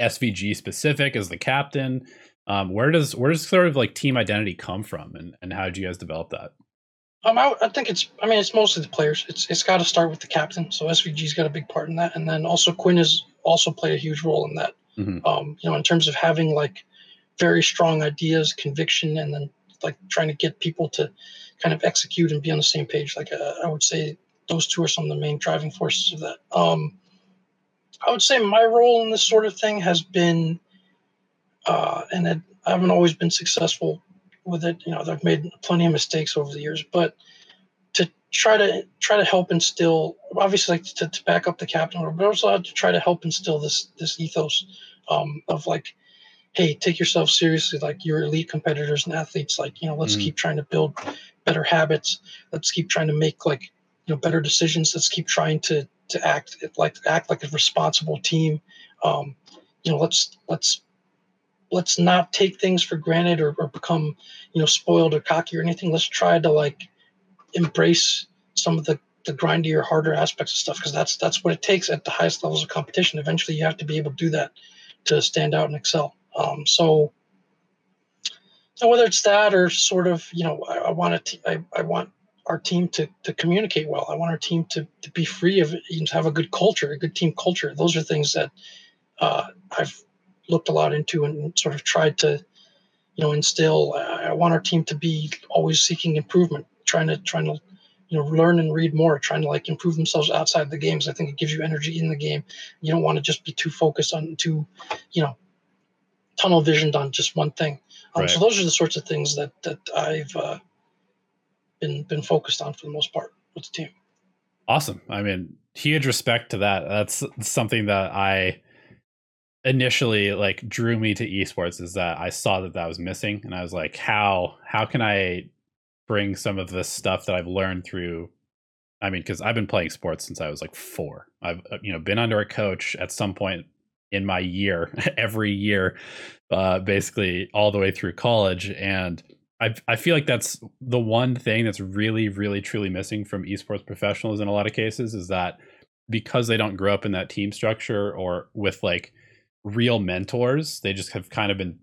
Speaker 1: SVG specific as the captain? Um, where does where does sort of like team identity come from, and and how did you guys develop that?
Speaker 2: Um, I, I think it's. I mean, it's mostly the players. It's it's got to start with the captain. So SVG's got a big part in that, and then also Quinn has also played a huge role in that. Mm-hmm. Um, you know, in terms of having like very strong ideas, conviction, and then like trying to get people to kind of execute and be on the same page. Like uh, I would say those two are some of the main driving forces of that. Um, I would say my role in this sort of thing has been uh, and it, I haven't always been successful with it. You know, I've made plenty of mistakes over the years, but to try to try to help instill, obviously, like to, to back up the captain, but also to try to help instill this this ethos um, of like, hey, take yourself seriously. Like you're elite competitors and athletes. Like you know, let's mm-hmm. keep trying to build better habits. Let's keep trying to make like you know better decisions. Let's keep trying to to act like act like a responsible team. Um, you know, let's let's let's not take things for granted or, or become you know spoiled or cocky or anything. Let's try to like embrace some of the the grindier, harder aspects of stuff because that's that's what it takes at the highest levels of competition. Eventually, you have to be able to do that to stand out and excel. Um, so, so whether it's that or sort of, you know, I, I want to, I, I want our team to, to communicate well. I want our team to, to be free of you know, to have a good culture, a good team culture. Those are things that uh, I've looked a lot into and sort of tried to, you know, instill. Uh, I want our team to be always seeking improvement, trying to trying to, you know, learn and read more, trying to like improve themselves outside the games. I think it gives you energy in the game. You don't want to just be too focused on too, you know, tunnel visioned on just one thing. Um, right. So those are the sorts of things that that I've uh, been been focused on for the most part with the team.
Speaker 1: Awesome. I mean, huge respect to that. That's something that I initially like drew me to esports is that I saw that that was missing, and I was like, how how can I bring some of this stuff that I've learned through I mean, because I've been playing sports since I was like four. I've uh, you know been under a coach at some point in my year, every year, uh, basically all the way through college, and I I feel like that's the one thing that's really, really, truly missing from esports professionals in a lot of cases is that because they don't grow up in that team structure or with like real mentors, they just have kind of been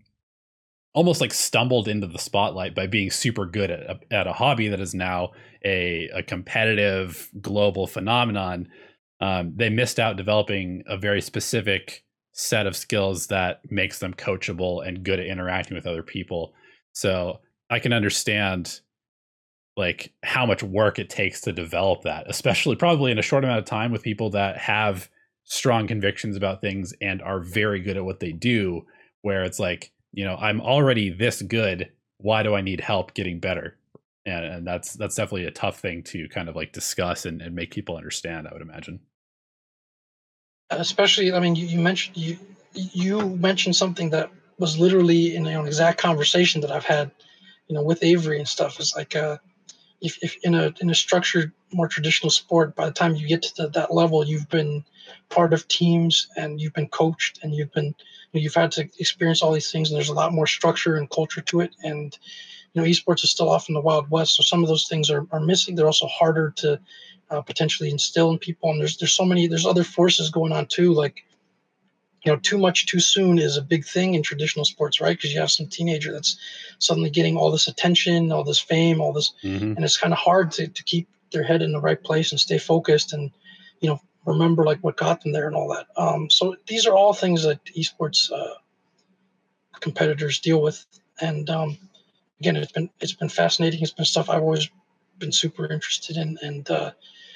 Speaker 1: almost like stumbled into the spotlight by being super good at a, at a hobby that is now a, a competitive global phenomenon. Um, they missed out developing a very specific set of skills that makes them coachable and good at interacting with other people. So I can understand like how much work it takes to develop that, especially probably in a short amount of time with people that have strong convictions about things and are very good at what they do, where it's like, you know, I'm already this good. Why do I need help getting better? And, and that's that's definitely a tough thing to kind of like discuss and, and make people understand, I would imagine.
Speaker 2: Especially, I mean, you, you mentioned you you mentioned something that was literally in an exact conversation that I've had you know, with Avery and stuff is like, uh, if, if in a in a structured, more traditional sport, by the time you get to the, that level, you've been part of teams and you've been coached and you've been you know, you've had to experience all these things, and there's a lot more structure and culture to it. And you know, esports is still off in the wild west, so some of those things are, are missing. They're also harder to uh, potentially instill in people, and there's there's so many there's other forces going on too, like you know, too much too soon is a big thing in traditional sports, right? Because you have some teenager that's suddenly getting all this attention, all this fame, all this, mm-hmm. and it's kind of hard to, to keep their head in the right place and stay focused and, you know, remember like what got them there and all that. Um, so these are all things that esports uh, competitors deal with. And um, again, it's been it's been fascinating. It's been stuff I've always been super interested in, and uh,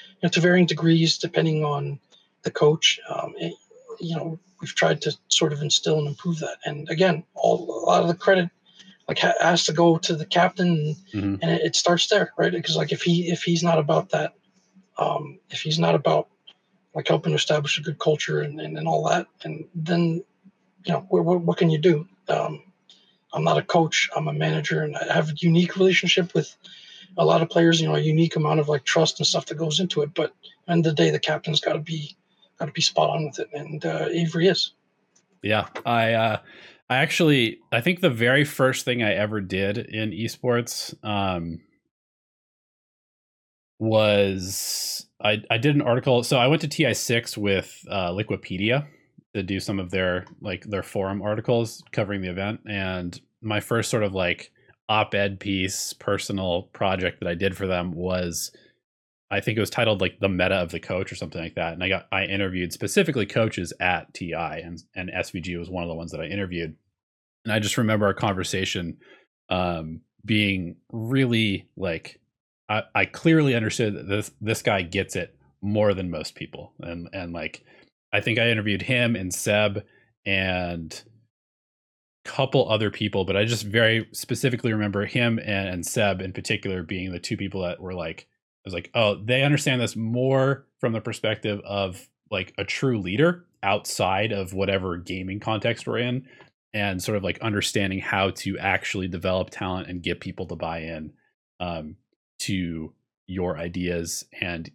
Speaker 2: you know, to varying degrees depending on the coach. Um, it, you know, we've tried to sort of instill and improve that. And again, all a lot of the credit like has to go to the captain, mm-hmm. and it, it, starts there, right? Because like if he if he's not about that, um, if he's not about like helping establish a good culture and, and, and all that, and then you know what, what, what can you do? Um, I'm not a coach. I'm a manager, and I have a unique relationship with a lot of players. You know, a unique amount of like trust and stuff that goes into it. But end of the day, the captain's got to be got to be spot on with it, and uh, Avery is.
Speaker 1: Yeah, I uh, I actually I think the very first thing I ever did in esports um, was I I did an article. So I went to TI six with uh, Liquipedia to do some of their like their forum articles covering the event, and my first sort of like op-ed piece personal project that I did for them was I think it was titled like the meta of the coach or something like that. And I got I interviewed specifically coaches at TI and and SVG was one of the ones that I interviewed. And I just remember our conversation um, being really like I, I clearly understood that this this guy gets it more than most people. And and like I think I interviewed him and Ceb and a couple other people, but I just very specifically remember him and, and Ceb in particular being the two people that were like, was like, oh, they understand this more from the perspective of like a true leader outside of whatever gaming context we're in and sort of like understanding how to actually develop talent and get people to buy in um, to your ideas. And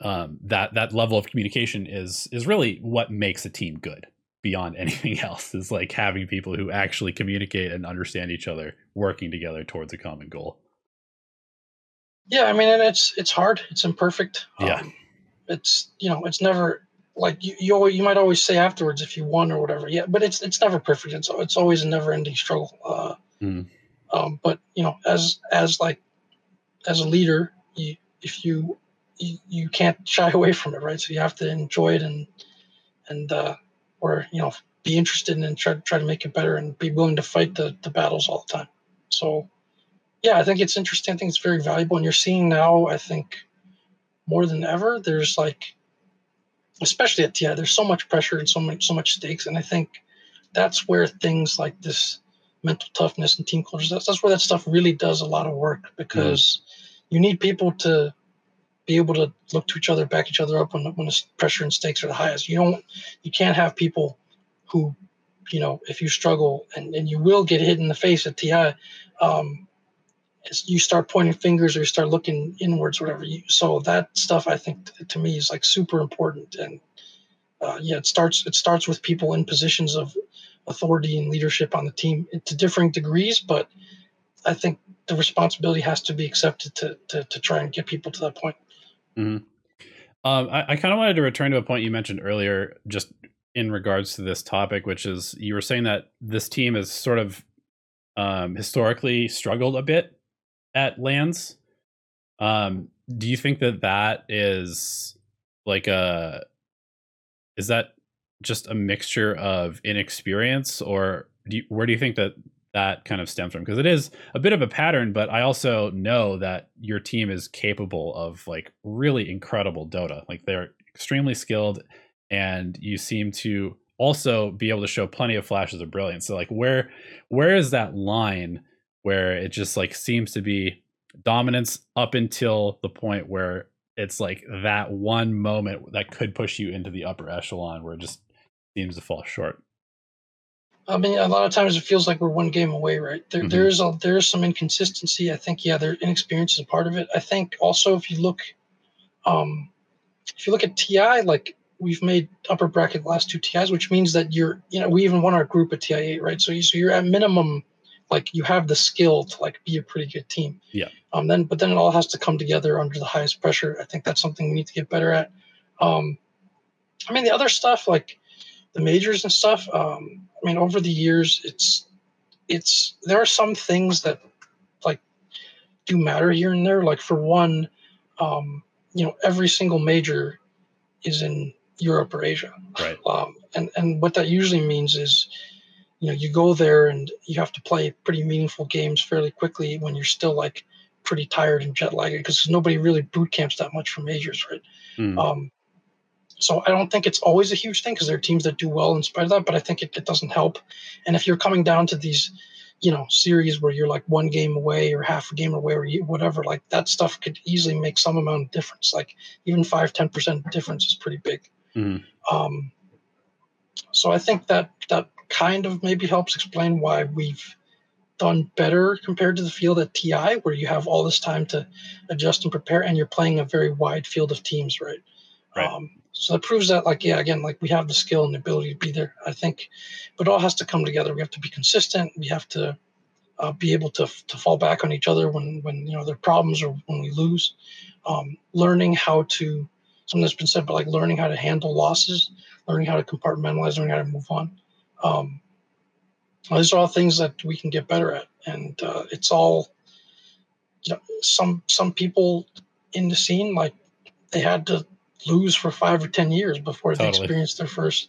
Speaker 1: um, that that level of communication is is really what makes a team good beyond anything else is like having people who actually communicate and understand each other working together towards a common goal
Speaker 2: yeah i mean and it's it's hard. It's imperfect.
Speaker 1: Yeah.
Speaker 2: Um, it's you know it's never like you you, always, you might always say afterwards if you won or whatever. Yeah but it's it's never perfect. It's it's always a never ending struggle. Uh,
Speaker 1: mm.
Speaker 2: um, but you know as as like as a leader you if you, you you can't shy away from it right? So you have to enjoy it and and uh or you know be interested in and try, try to make it better and be willing to fight the, the battles all the time. So yeah i think it's interesting i think it's very valuable and you're seeing now i think more than ever there's like especially at TI, there's so much pressure and so much so much stakes, and I think that's where things like this mental toughness and team culture that's, that's where that stuff really does a lot of work because mm. you need people to be able to look to each other, back each other up when when the pressure and stakes are the highest. You don't you can't have people who you know if you struggle and, and you will get hit in the face at TI. Um, you start pointing fingers or you start looking inwards, whatever. You, so that stuff, I think, to me, is like super important. And uh, yeah, it starts it starts with people in positions of authority and leadership on the team to differing degrees, but I think the responsibility has to be accepted to to, to try and get people to that point.
Speaker 1: Mm-hmm. Um, I, I kind of wanted to return to a point you mentioned earlier, just in regards to this topic, which is you were saying that this team has sort of um, historically struggled a bit at LANs Um, do you think that that is like a is that just a mixture of inexperience or do you, where do you think that that kind of stems from? Because it is a bit of a pattern but i also know that your team is capable of like really incredible dota. Like they're extremely skilled and you seem to also be able to show plenty of flashes of brilliance. So like where where is that line where it just like seems to be dominance up until the point where it's like that one moment that could push you into the upper echelon where it just seems to fall short.
Speaker 2: I mean, a lot of times it feels like we're one game away, right? There, mm-hmm. there's a there's some inconsistency. I think, yeah, their inexperience is a part of it. I think also if you look, um, if you look at TI, like we've made upper bracket last two TIs, which means that you're, you know, we even won our group at TI eight, right? So you, so you're at minimum like you have the skill to like be a pretty good team.
Speaker 1: Yeah.
Speaker 2: Um. Then, but then it all has to come together under the highest pressure. I think that's something we need to get better at. Um, I mean, the other stuff like the majors and stuff. Um, I mean, over the years, it's it's there are some things that like do matter here and there. Like for one, um, you know, every single major is in Europe or Asia.
Speaker 1: Right.
Speaker 2: Um, and and what that usually means is you know you go there and you have to play pretty meaningful games fairly quickly when you're still like pretty tired and jet lagged because nobody really boot camps that much for majors right mm. um, so i don't think it's always a huge thing because there are teams that do well in spite of that but i think it, it doesn't help and if you're coming down to these you know series where you're like one game away or half a game away or whatever like that stuff could easily make some amount of difference like even 5 10% difference is pretty big
Speaker 1: mm.
Speaker 2: um, so i think that that kind of maybe helps explain why we've done better compared to the field at TI, where you have all this time to adjust and prepare, and you're playing a very wide field of teams, right?
Speaker 1: right.
Speaker 2: Um, so that proves that, like, yeah, again, like we have the skill and the ability to be there. I think, but it all has to come together. We have to be consistent. We have to uh, be able to to fall back on each other when when you know there are problems or when we lose. Um, learning how to something that's been said, but like learning how to handle losses, learning how to compartmentalize, learning how to move on um, these are all things that we can get better at, and uh, it's all you know, some some people in the scene like they had to lose for five or ten years before totally. they experienced their first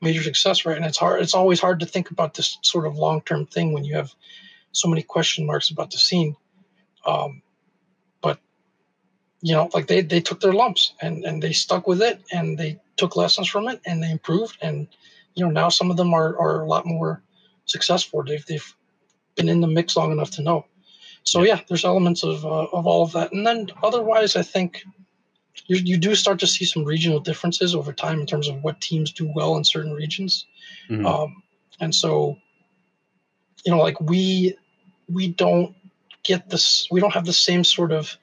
Speaker 2: major success right? And it's hard it's always hard to think about this sort of long-term thing when you have so many question marks about the scene. Um, but you know like they they took their lumps and and they stuck with it and they took lessons from it and they improved and you know now some of them are, are a lot more successful. They've they've been in the mix long enough to know. So yeah, there's elements of uh, of all of that, and then otherwise, I think you you do start to see some regional differences over time in terms of what teams do well in certain regions, mm-hmm. um, and so you know, like we we don't get this, we don't have the same sort of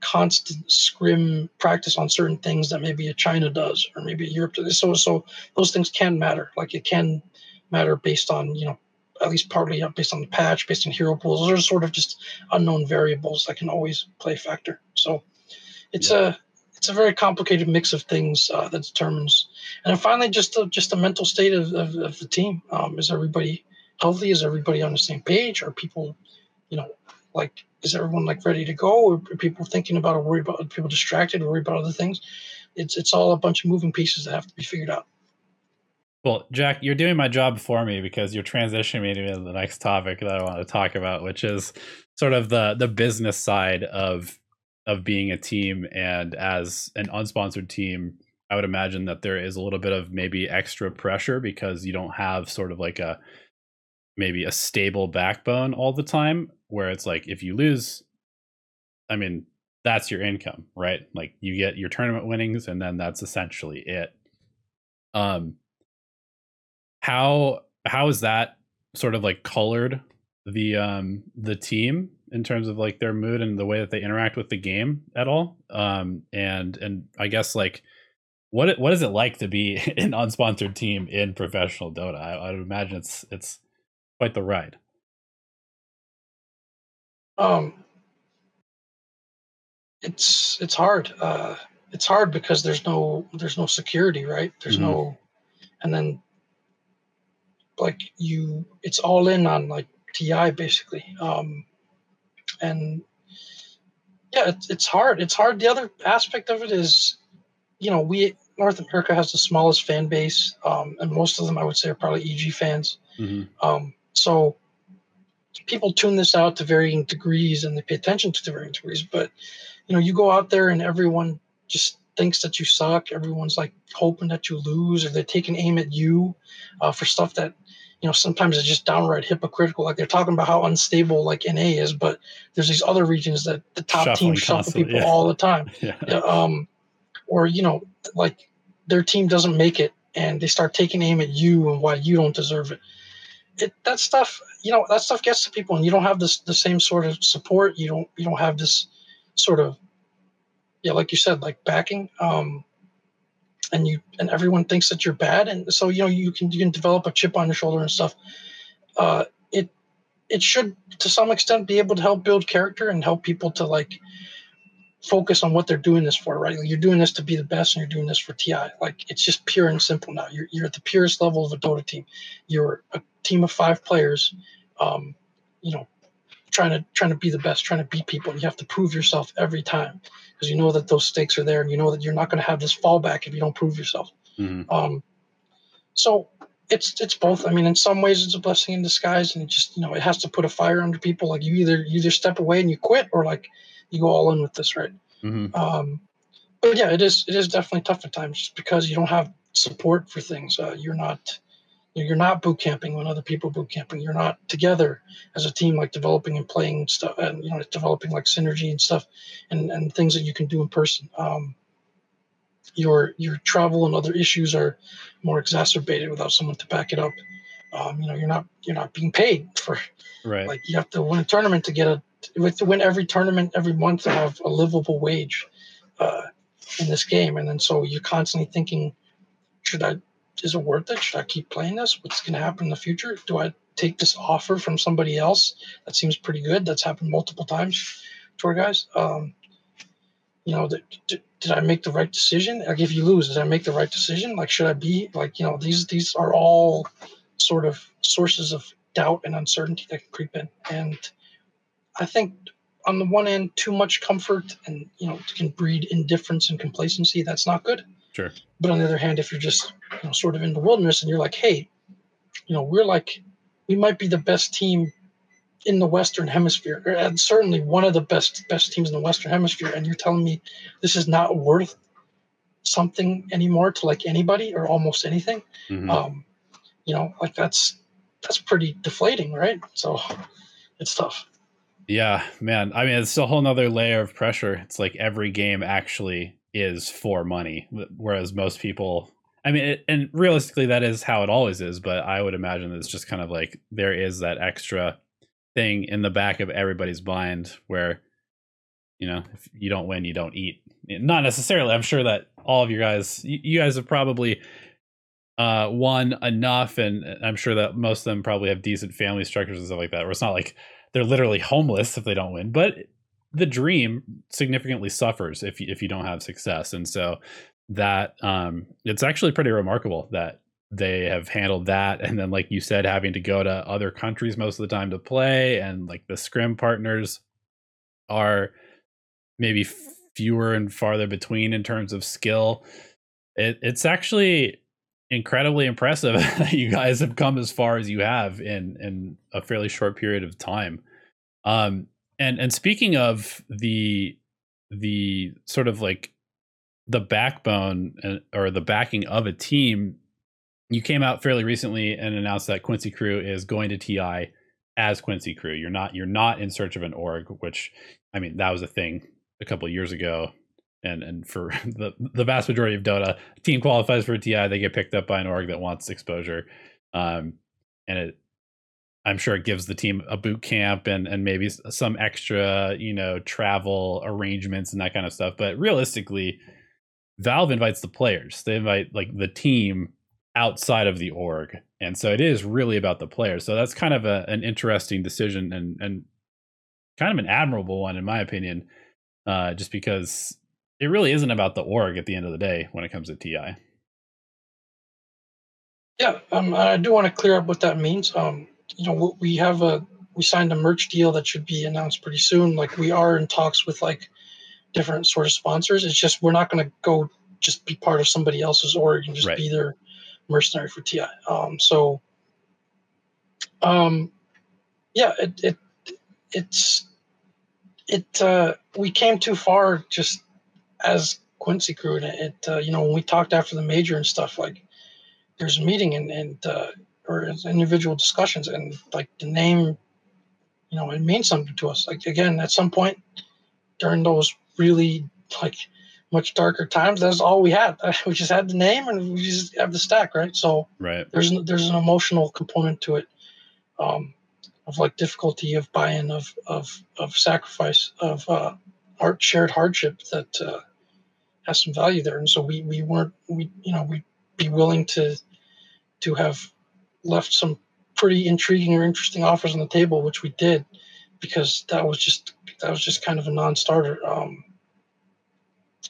Speaker 2: constant scrim practice on certain things that maybe a China does or maybe Europe does. So so those things can matter. Like it can matter based on you know at least partly based on the patch, based on hero pools. Those are sort of just unknown variables that can always play a factor. So it's yeah. a it's a very complicated mix of things uh, that determines. And then finally, just a, just the mental state of, of, of the team. Um, is everybody healthy? Is everybody on the same page? Are people, you know, like is everyone like ready to go? Or are people thinking about or worried about? People distracted or worried about other things? It's it's all a bunch of moving pieces that have to be figured out.
Speaker 1: Well, Jack, you're doing my job for me because you're transitioning me to the next topic that I want to talk about, which is sort of the the business side of of being a team and as an unsponsored team i would imagine that there is a little bit of maybe extra pressure because you don't have sort of like a maybe a stable backbone all the time where it's like if you lose i mean that's your income right? Like you get your tournament winnings and then that's essentially it. Um how how is that sort of like colored the um the team in terms of like their mood and the way that they interact with the game at all? Um and and i guess like what what is it like to be an unsponsored team in professional dota? I, I would imagine it's it's quite the ride
Speaker 2: um, it's it's hard. Uh, it's hard because there's no there's no security, right? There's mm-hmm. no, and then like you, it's all in on like TI basically, um, and yeah, it's it's hard. It's hard. The other aspect of it is, you know, we North America has the smallest fan base, um, and most of them I would say are probably EG fans. Mm-hmm. Um, so people tune this out to varying degrees and they pay attention to the varying degrees. But you know, you go out there and everyone just thinks that you suck. Everyone's like hoping that you lose, or they're taking aim at you uh, for stuff that you know sometimes it's just downright hypocritical. Like they're talking about how unstable like NA is, but there's these other regions that the top Shuffling teams shuffle people yeah. all the time. Yeah. Um, or you know, like their team doesn't make it, and they start taking aim at you and why you don't deserve it it, that stuff, you know, that stuff gets to people, and you don't have this the same sort of support. You don't you don't have this sort of yeah, like you said, like backing. Um, and you and everyone thinks that you're bad, and so you know you can you can develop a chip on your shoulder and stuff. Uh, it it should to some extent be able to help build character and help people to like focus on what they're doing this for, right? Like you're doing this to be the best and you're doing this for TI. Like it's just pure and simple now. You're, you're at the purest level of a Dota team. You're a team of five players, um, you know, trying to trying to be the best, trying to beat people. You have to prove yourself every time because you know that those stakes are there and you know that you're not going to have this fallback if you don't prove yourself. Mm-hmm. Um, so it's it's both. I mean, in some ways it's a blessing in disguise, and it just you know it has to put a fire under people. Like you either you either step away and you quit, or like you go all in with this, right? Mm-hmm. Um, but yeah, it is it is definitely tough at times just because you don't have support for things. Uh, you're not you're not boot camping when other people boot camping. You're not together as a team, like developing and playing stuff, and you know, developing like synergy and stuff, and and things that you can do in person. Um, your your travel and other issues are more exacerbated without someone to back it up. Um, you know, you're not you're not being paid for right. Like you have to win a tournament to get a to win every tournament every month to have a livable wage uh, in this game, and then so you're constantly thinking, should I? Is it worth it? Should I keep playing this? What's going to happen in the future? Do I take this offer from somebody else? That seems pretty good. That's happened multiple times to our guys. Um, you know, did, did I make the right decision? Like, if you lose, did I make the right decision? Like, should I be like, you know, these these are all sort of sources of doubt and uncertainty that can creep in. And I think on the one end, too much comfort and you know can breed indifference and complacency. That's not good.
Speaker 1: Sure.
Speaker 2: But on the other hand, if you're just you know, sort of in the wilderness and you're like, hey, you know, we're like, we might be the best team in the Western Hemisphere, and certainly one of the best best teams in the Western Hemisphere, and you're telling me this is not worth something anymore to like anybody or almost anything. Mm-hmm. Um, you know, like that's that's pretty deflating, right? So it's tough.
Speaker 1: Yeah, man. I mean, it's a whole nother layer of pressure. It's like every game actually is for money, whereas most people. I mean, it, and realistically, that is how it always is. But I would imagine that it's just kind of like there is that extra thing in the back of everybody's mind where, you know, if you don't win, you don't eat. Not necessarily. I'm sure that all of you guys, you, guys have probably uh, won enough, and I'm sure that most of them probably have decent family structures and stuff like that. Where it's not like they're literally homeless if they don't win, but the dream significantly suffers if you, if you don't have success, and so that um, it's actually pretty remarkable that they have handled that. And then like you said having to go to other countries most of the time to play and like the scrim partners are maybe fewer and farther between in terms of skill. It, it's actually incredibly impressive that you guys have come as far as you have in in a fairly short period of time. Um, and and speaking of the the sort of like the backbone uh, or the backing of a team, you came out fairly recently and announced that Quincy Crew is going to TI as Quincy Crew. You're not you're not in search of an org, which I mean that was a thing a couple years ago and and for the the vast majority of Dota, team qualifies for a TI, they get picked up by an org that wants exposure, um, and it. I'm sure it gives the team a boot camp and and maybe some extra you know travel arrangements and that kind of stuff. But realistically, Valve invites the players. They invite like the team outside of the org, and so it is really about the players. So that's kind of a, an interesting decision and and kind of an admirable one in my opinion, uh, just because it really isn't about the org at the end of the day when it comes to TI.
Speaker 2: Yeah, um, I do want to clear up what that means. Um, you know, we have a we signed a merch deal that should be announced pretty soon. Like we are in talks with like different sort of sponsors. It's just we're not going to go just be part of somebody else's org and just right. be their mercenary for TI. Um, so, um, yeah, it, it it's it uh, we came too far just as Quincy crew. And it, uh, you know, when we talked after the major and stuff, like there's a meeting and, and uh, or as individual discussions and like the name, you know, it means something to us. Like again, at some point during those really like much darker times, that's all we had. We just had the name and we just have the stack, right? So
Speaker 1: right.
Speaker 2: there's there's an emotional component to it. Um, of like difficulty of buy-in of of of sacrifice of uh, art shared hardship that uh, has some value there. And so we we weren't we you know we'd be willing to to have left some pretty intriguing or interesting offers on the table, which we did, because that was just that was just kind of a non-starter. Um,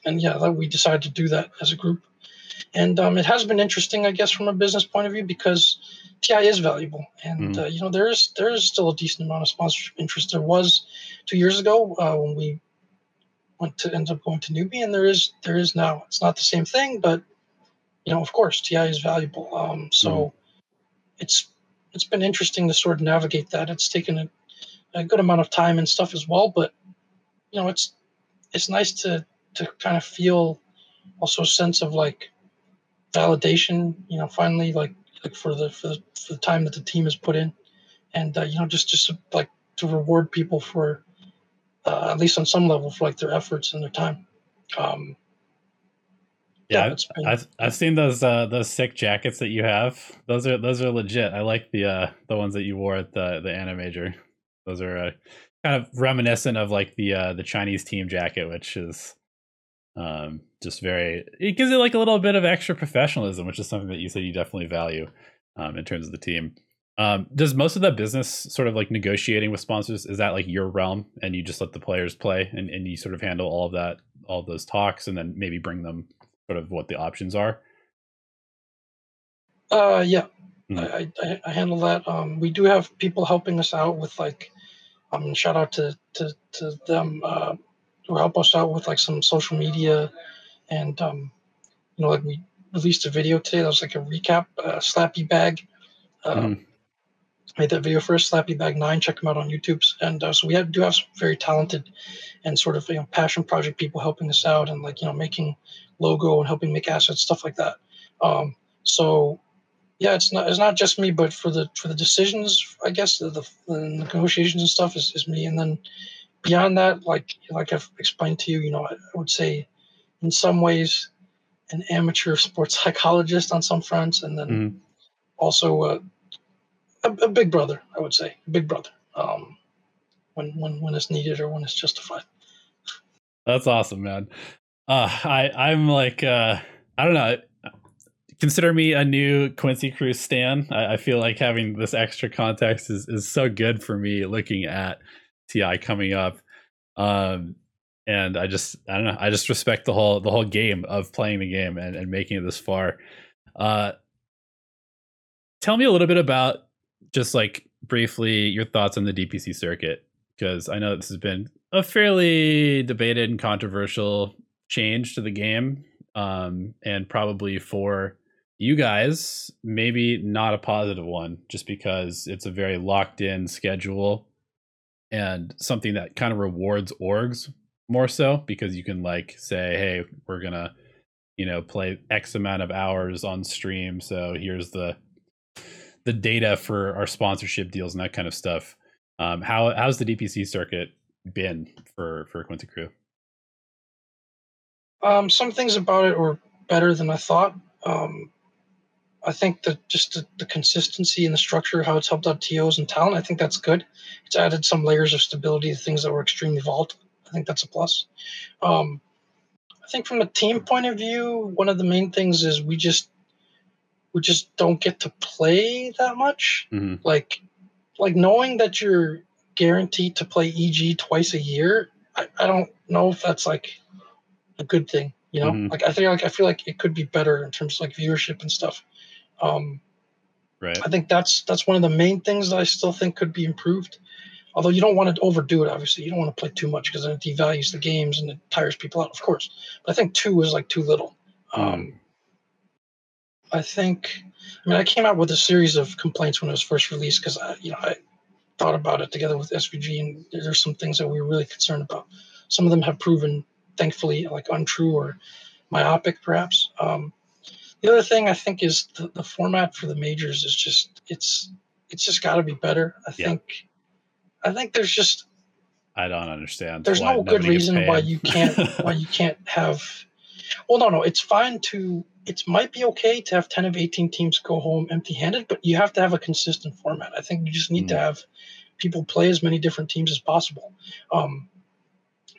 Speaker 2: and yeah, that we decided to do that as a group. And um, it has been interesting, I guess, from a business point of view, because TI is valuable, and mm. uh, you know there is there is still a decent amount of sponsorship interest. There was two years ago uh, when we went to end up going to newbie, and there is there is now. It's not the same thing, but you know, of course, TI is valuable. Um, so mm it's it's been interesting to sort of navigate that. It's taken a, a good amount of time and stuff as well, but you know, it's it's nice to to kind of feel also a sense of like validation. You know, finally, like like for the for the, for the time that the team has put in, and uh, you know, just just like to reward people for uh, at least on some level, for like their efforts and their time. Um,
Speaker 1: yeah, I've I've seen those uh, those sick jackets that you have. Those are those are legit. I like the uh, the ones that you wore at the the Animajor. Those are uh, kind of reminiscent of like the uh, the Chinese team jacket, which is um, just very. It gives it like a little bit of extra professionalism, which is something that you said you definitely value um, in terms of the team. Um, does most of that business sort of like negotiating with sponsors is that like your realm and you just let the players play and, and you sort of handle all of that all of those talks and then maybe bring them sort of what the options are?
Speaker 2: Uh yeah. Mm. I, I, I, handle that. Um we do have people helping us out with like um shout out to to, to them uh who help us out with like some social media and um you know like we released a video today that was like a recap uh, slappy bag. Um, mm made that video for Slappy Bag Nine. Check them out on YouTube. And uh, so we have, do have some very talented and sort of you know passion project people helping us out and like you know making logo and helping make assets stuff like that. Um, so yeah, it's not it's not just me, but for the for the decisions, I guess the, the, the negotiations and stuff is, is me. And then beyond that, like like I've explained to you, you know, I, I would say in some ways an amateur sports psychologist on some fronts, and then mm-hmm. also uh, a, a, big brother, I would say, a big brother, um, when when when it's needed or when it's justified.
Speaker 1: That's awesome, man. Uh, I I'm like uh, I don't know. Consider me a new Quincy Crew's stan. I, I feel like having this extra context is is so good for me looking at Ti coming up. Um, and I just I don't know I just respect the whole the whole game of playing the game and, and making it this far. Uh, tell me a little bit about just like briefly your thoughts on the DPC circuit because I know this has been a fairly debated and controversial change to the game, um, and probably for you guys maybe not a positive one just because it's a very locked in schedule and something that kind of rewards orgs more so because you can like say hey we're gonna you know play x amount of hours on stream so here's the the data for our sponsorship deals and that kind of stuff um how how's the dpc circuit been for for quincy crew
Speaker 2: um some things about it were better than i thought um I think that just the, the, consistency and the structure, how it's helped out TOs and talent, I think that's good. It's added some layers of stability to things that were extremely volatile I think that's a plus. Um, I think from a team point of view, one of the main things is we just we just don't get to play that much. Mm-hmm. Like like knowing that you're guaranteed to play EG twice a year, I, I don't know if that's like a good thing. You know, mm-hmm. like I think like I feel like it could be better in terms of like viewership and stuff. Um,
Speaker 1: right.
Speaker 2: I think that's that's one of the main things that I still think could be improved although you don't want to overdo it obviously you don't want to play too much because then it devalues the games and it tires people out of course but i think two is like too little mm. um, i think i mean i came out with a series of complaints when it was first released because i you know i thought about it together with svg and there's some things that we were really concerned about some of them have proven thankfully like untrue or myopic perhaps um, the other thing i think is the, the format for the majors is just it's it's just got to be better i yeah. think I think there's just
Speaker 1: I don't understand.
Speaker 2: There's no good reason why you can't why you can't have. Well, no, no, it's fine to. It might be okay to have ten of eighteen teams go home empty-handed, but you have to have a consistent format. I think you just need mm. to have people play as many different teams as possible. Um,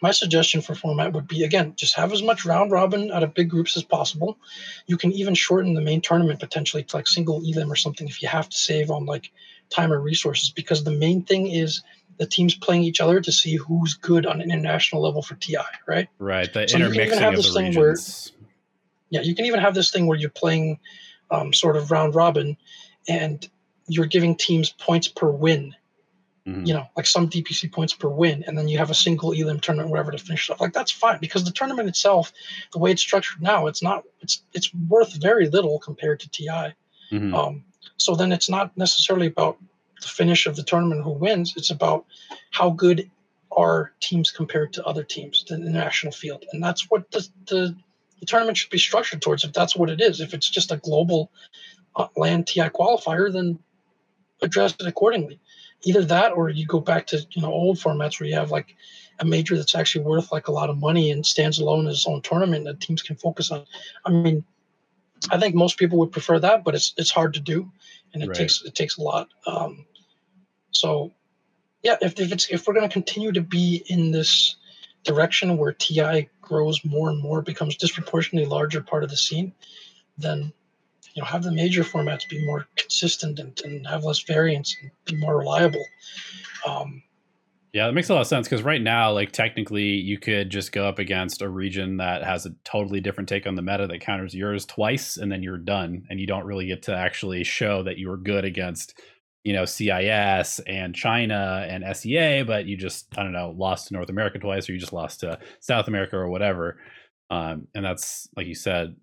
Speaker 2: my suggestion for format would be again just have as much round robin out of big groups as possible you can even shorten the main tournament potentially to like single elim or something if you have to save on like time or resources because the main thing is the teams playing each other to see who's good on an international level for TI, right?
Speaker 1: Right. The so intermixing of the regions.
Speaker 2: Where, yeah, you can even have this thing where you're playing um, sort of round robin, and you're giving teams points per win. Mm-hmm. You know, like some DPC points per win, and then you have a single elim tournament, whatever, to finish stuff. Like that's fine because the tournament itself, the way it's structured now, it's not it's it's worth very little compared to TI. Mm-hmm. Um, so then it's not necessarily about the finish of the tournament who wins. It's about how good are teams compared to other teams in the national field. And that's what the, the, the, tournament should be structured towards. If that's what it is, if it's just a global uh, LAN TI qualifier, then address it accordingly. Either that or you go back to you know old formats where you have like a major that's actually worth like a lot of money and stands alone as its own tournament that teams can focus on. I mean, I think most people would prefer that, but it's it's hard to do, and it right. takes it takes a lot. Um, so, yeah, if, if it's if we're going to continue to be in this direction where TI grows more and more, becomes disproportionately larger part of the scene, then you know have the major formats be more consistent and, and have less variance and be more reliable. Um,
Speaker 1: yeah, that makes a lot of sense because right now, like technically, you could just go up against a region that has a totally different take on the meta that counters yours twice, and then you're done, and you don't really get to actually show that you were good against, you know, CIS and China and SEA, but you just I don't know lost to North America twice, or you just lost to South America or whatever. Um, and that's like you said,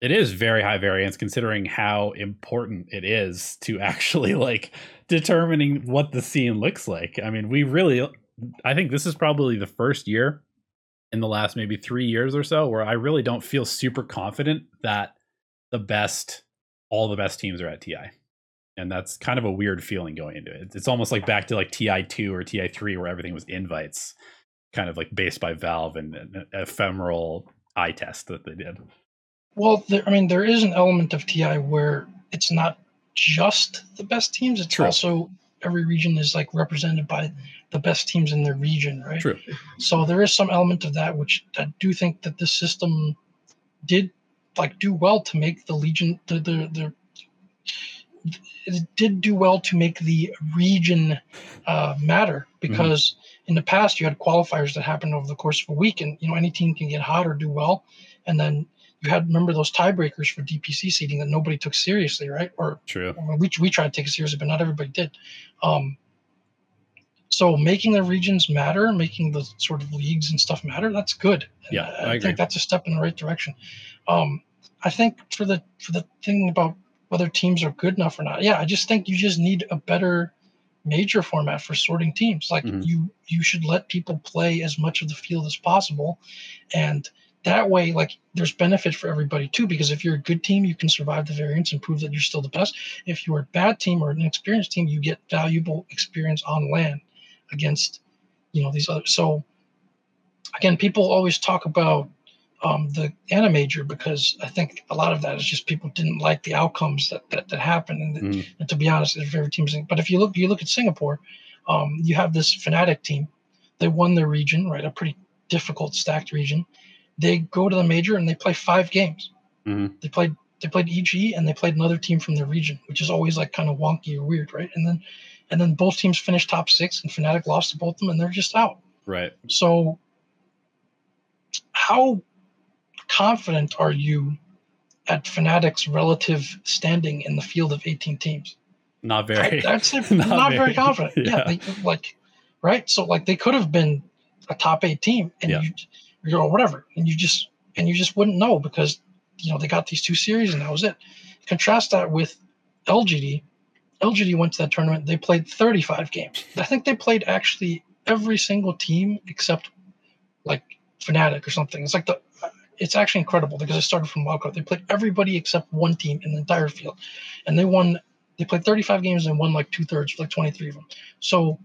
Speaker 1: it is very high variance considering how important it is to actually like determining what the scene looks like. I mean, we really I think this is probably the first year in the last maybe 3 years or so where I really don't feel super confident that the best all the best teams are at TI. And that's kind of a weird feeling going into it. It's almost like back to like TI2 or TI3 where everything was invites, kind of like based by Valve and an ephemeral eye test that they did.
Speaker 2: Well, there, I mean, there is an element of TI where it's not just the best teams. It's True. also every region is like represented by the best teams in their region, right?
Speaker 1: True.
Speaker 2: So there is some element of that, which I do think that this system did like do well to make the legion the the, the it did do well to make the region uh, matter because mm-hmm. in the past you had qualifiers that happened over the course of a week and you know any team can get hot or do well and then you had remember those tiebreakers for DPC seeding that nobody took seriously, right? Or
Speaker 1: true.
Speaker 2: we we tried to take it seriously, but not everybody did. Um, so making the regions matter, making the sort of leagues and stuff matter, that's good.
Speaker 1: And yeah,
Speaker 2: I, I think that's a step in the right direction. Um, I think for the for the thing about whether teams are good enough or not, yeah, I just think you just need a better major format for sorting teams. Like mm-hmm. you you should let people play as much of the field as possible, and that way, like there's benefit for everybody too. Because if you're a good team, you can survive the variance and prove that you're still the best. If you're a bad team or an experienced team, you get valuable experience on LAN against, you know, these other. So again, people always talk about um, the Animajor because I think a lot of that is just people didn't like the outcomes that that, that happened. And, mm. and to be honest, their favorite teams. But if you look, you look at Singapore, um, you have this Fnatic team. They won their region, right? A pretty difficult stacked region they go to the major and they play five games. Mm-hmm. They played they played EG and they played another team from their region, which is always like kind of wonky or weird, right? And then and then both teams finished top six and Fnatic lost to both of them and they're just out.
Speaker 1: Right.
Speaker 2: So how confident are you at Fnatic's relative standing in the field of 18 teams?
Speaker 1: Not very.
Speaker 2: I, would say not, not very, very, confident. Yeah, yeah they, like right. So like they could have been a top eight team, and yeah. you you know, whatever. And you just and you just wouldn't know because you know they got these two series and that was it. Contrast that with LGD. LGD went to that tournament. They played 35 games. I think they played actually every single team except like Fnatic or something. It's like the it's actually incredible because it started from wildcard. They played everybody except one team in the entire field, and they won. They played 35 games and won like two thirds, like 23 of them. So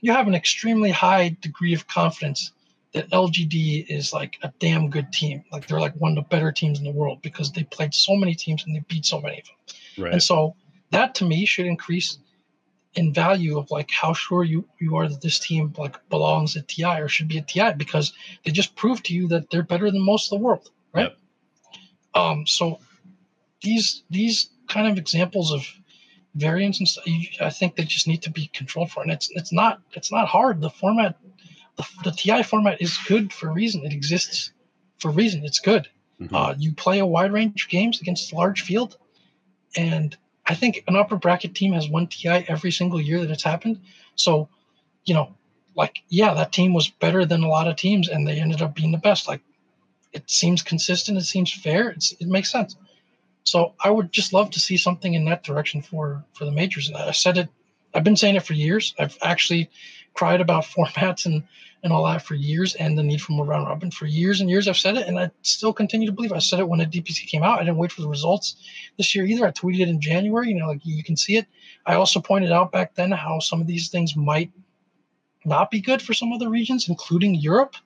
Speaker 2: you have an extremely high degree of confidence that LGD is like a damn good team. Like they're like one of the better teams in the world because they played so many teams and they beat so many of them. Right. And so that to me should increase in value of like how sure you you are that this team like belongs at TI or should be at TI because they just proved to you that they're better than most of the world, right? Yep. Um, so these these kind of examples of variance and stuff, I think they just need to be controlled for, and it's it's not it's not hard. The format the, the TI format is good for a reason. It exists for a reason. It's good. Mm-hmm. Uh, you play a wide range of games against a large field, and I think an upper bracket team has won TI every single year that it's happened. So, you know, like yeah, that team was better than a lot of teams, and they ended up being the best. Like, it seems consistent. It seems fair. It's, it makes sense. So I would just love to see something in that direction for for the majors. And I said it. I've been saying it for years. I've actually cried about formats and and all that for years and the need for more round robin for years and years. I've said it and I still continue to believe. I said it when the DPC came out. I didn't wait for the results this year either. I tweeted it in January. You know, like you can see it. I also pointed out back then how some of these things might not be good for some other regions, including Europe.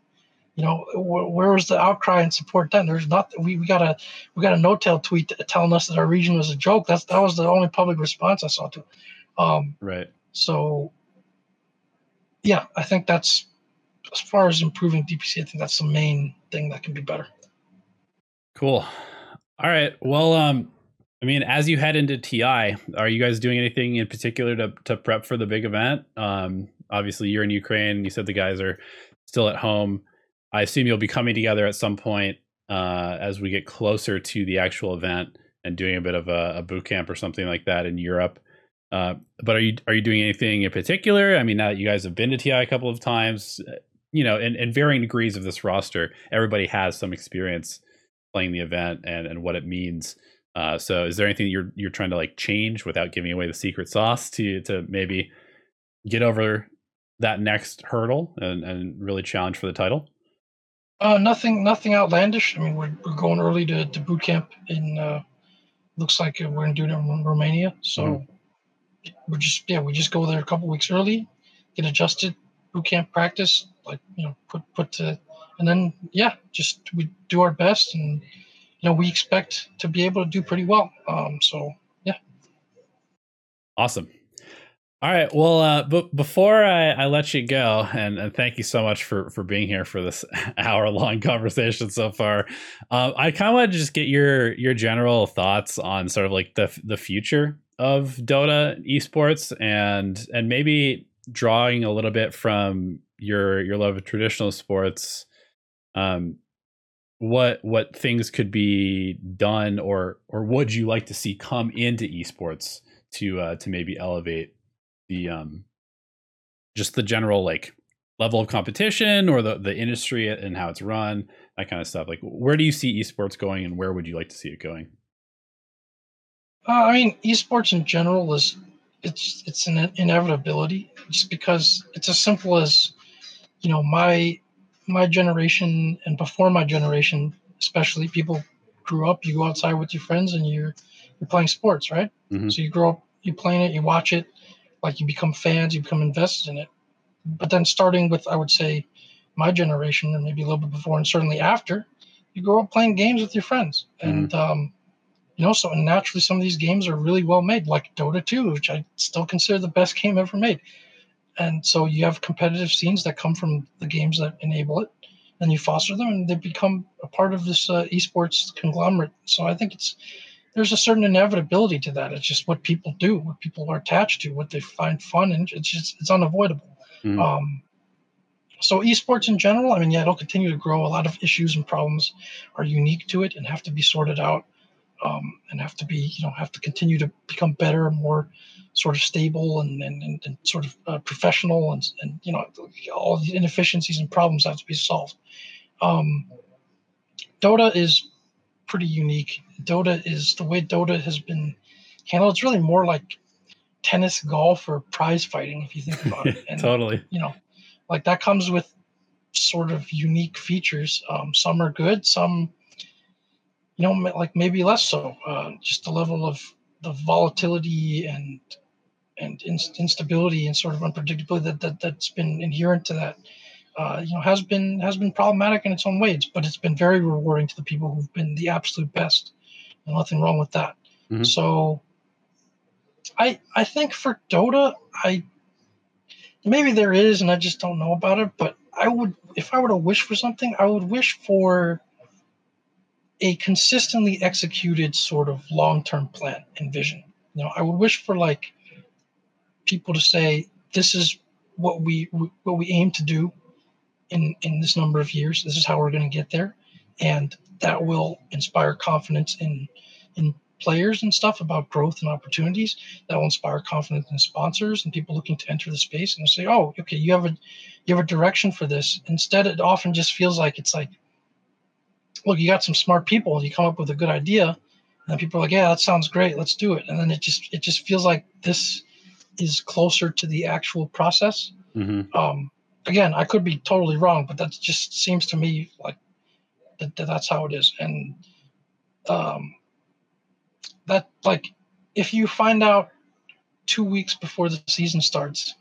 Speaker 2: You know, where was the outcry and support then? There's not. We, we got a we got a N0tail tweet telling us that our region was a joke. That's that was the only public response I saw to.
Speaker 1: Um, right.
Speaker 2: So yeah, I think that's as far as improving DPC. I think that's the main thing that can be better.
Speaker 1: Cool. All right. Well, um, I mean, as you head into TI, are you guys doing anything in particular to to prep for the big event? Um, obviously, you're in Ukraine. You said the guys are still at home. I assume you'll be coming together at some point uh, as we get closer to the actual event and doing a bit of a, a boot camp or something like that in Europe. Uh, but are you are you doing anything in particular? I mean, now that you guys have been to TI a couple of times, uh, you know, in, in varying degrees of this roster, everybody has some experience playing the event and, and what it means. Uh, so, is there anything you're you're trying to like change without giving away the secret sauce to to maybe get over that next hurdle and, and really challenge for the title?
Speaker 2: Uh, nothing, nothing outlandish. I mean, we're, we're going early to, to boot camp in uh, looks like we're going to it in Romania. So mm-hmm. We're just yeah, we just go there a couple weeks early, get adjusted, boot camp practice, like you know, put put to, and then yeah, just we do our best, and you know, we expect to be able to do pretty well. Um, so yeah,
Speaker 1: awesome. All right. Well, uh, but before I, I let you go, and, and, thank you so much for for being here for this hour long conversation so far. Uh, I kind of want to just get your your general thoughts on sort of like the the future of Dota esports, and and maybe drawing a little bit from your your love of traditional sports. Um, what what things could be done, or or would you like to see come into esports to uh, to maybe elevate the um just the general like level of competition or the the industry and how it's run that kind of stuff like where do you see esports going and where would you like to see it going
Speaker 2: uh, i mean esports in general is it's it's an inevitability just because it's as simple as you know my my generation and before my generation especially people grew up you go outside with your friends and you're you're playing sports right mm-hmm. so you grow up you playing it you watch it like you become fans, you become invested in it. But then starting with, I would say, my generation, and maybe a little bit before, and certainly after, you grow up playing games with your friends, mm-hmm. and um, you know, so naturally, some of these games are really well made, like Dota 2, which I still consider the best game ever made. And so you have competitive scenes that come from the games that enable it, and you foster them, and they become a part of this uh, esports conglomerate. So I think it's there's a certain inevitability to that. It's just what people do, what people are attached to, what they find fun, and it's just it's unavoidable. Mm-hmm. Um, so esports in general, I mean, yeah, it'll continue to grow. A lot of issues and problems are unique to it and have to be sorted out, um, and have to be, you know, have to continue to become better, more sort of stable and and, and, sort of uh, professional, and and you know, all the inefficiencies and problems have to be solved. Um, Dota is pretty unique. Dota is the way Dota has been handled. It's really more like tennis, golf, or prize fighting if you think about it.
Speaker 1: And, totally.
Speaker 2: You know, like that comes with sort of unique features. Um, some are good, some, you know, like maybe less so. Uh, just the level of the volatility and and instability and sort of unpredictability that, that that's been inherent to that uh, you know has been has been problematic in its own ways, but it's been very rewarding to the people who've been the absolute best, and nothing wrong with that. Mm-hmm. So, I I think for Dota, I maybe there is, and I just don't know about it. But I would, if I were to wish for something, I would wish for a consistently executed sort of long-term plan and vision. You know, I would wish for like people to say, "This is what we what we aim to do in in this number of years. This is how we're going to get there, and that will inspire confidence in in players and stuff about growth and opportunities. That will inspire confidence in sponsors and people looking to enter the space and say, "Oh, okay, you have a you have a direction for this." Instead, it often just feels like it's like, look, you got some smart people, and you come up with a good idea, and people are like, "Yeah, that sounds great, let's do it." And then it just it just feels like this is closer to the actual process. Mm-hmm. Um, again, I could be totally wrong, but that just seems to me like that, that that's how it is. And um, that like if you find out two weeks before the season starts,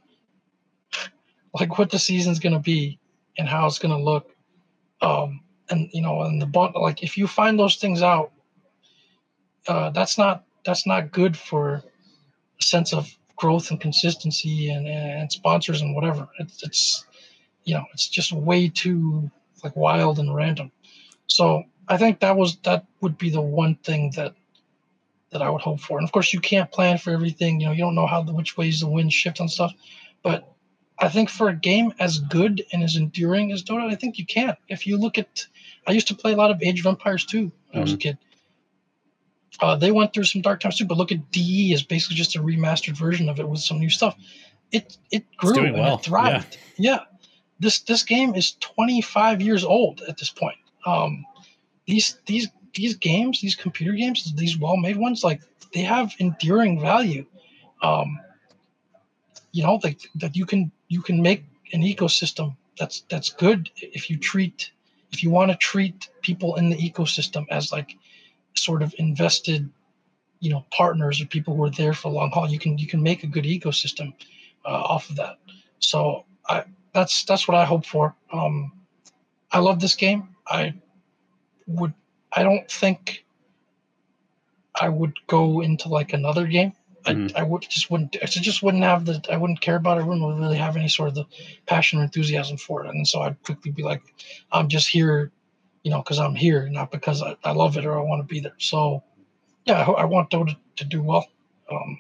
Speaker 2: like what the season's going to be and how it's going to look, um, and you know, and the bot like if you find those things out, uh, that's not that's not good for a sense of growth and consistency and, and sponsors and whatever. It's, it's you know, it's just way too like wild and random. So I think that was that would be the one thing that that I would hope for. And of course, you can't plan for everything. You know, you don't know how the which ways the wind shift and stuff. But I think for a game as good and as enduring as Dota, I think you can. If you look at, I used to play a lot of Age of Empires 2 when mm-hmm. I was a mm-hmm. kid. Uh, they went through some dark times too, but look at DE is basically just a remastered version of it with some new stuff. It it grew and well. it thrived. Yeah. yeah this this game is 25 years old at this point. Um, these these these games, these computer games, these well-made ones, like they have enduring value. Um, you know, like that you can you can make an ecosystem that's that's good if you treat if you want to treat people in the ecosystem as like sort of invested you know partners or people who are there for a long haul. You can you can make a good ecosystem uh, off of that. So I that's that's what I hope for. Um, I love this game. I would I don't think I would go into like another game. Mm-hmm. I, I would just wouldn't I just wouldn't have the I wouldn't care about it. I wouldn't really have any sort of the passion or enthusiasm for it. And so I'd quickly be like, I'm just here, you know, because I'm here, not because I, I love it or I want to be there. So yeah, I, I want Dota to do well. Um,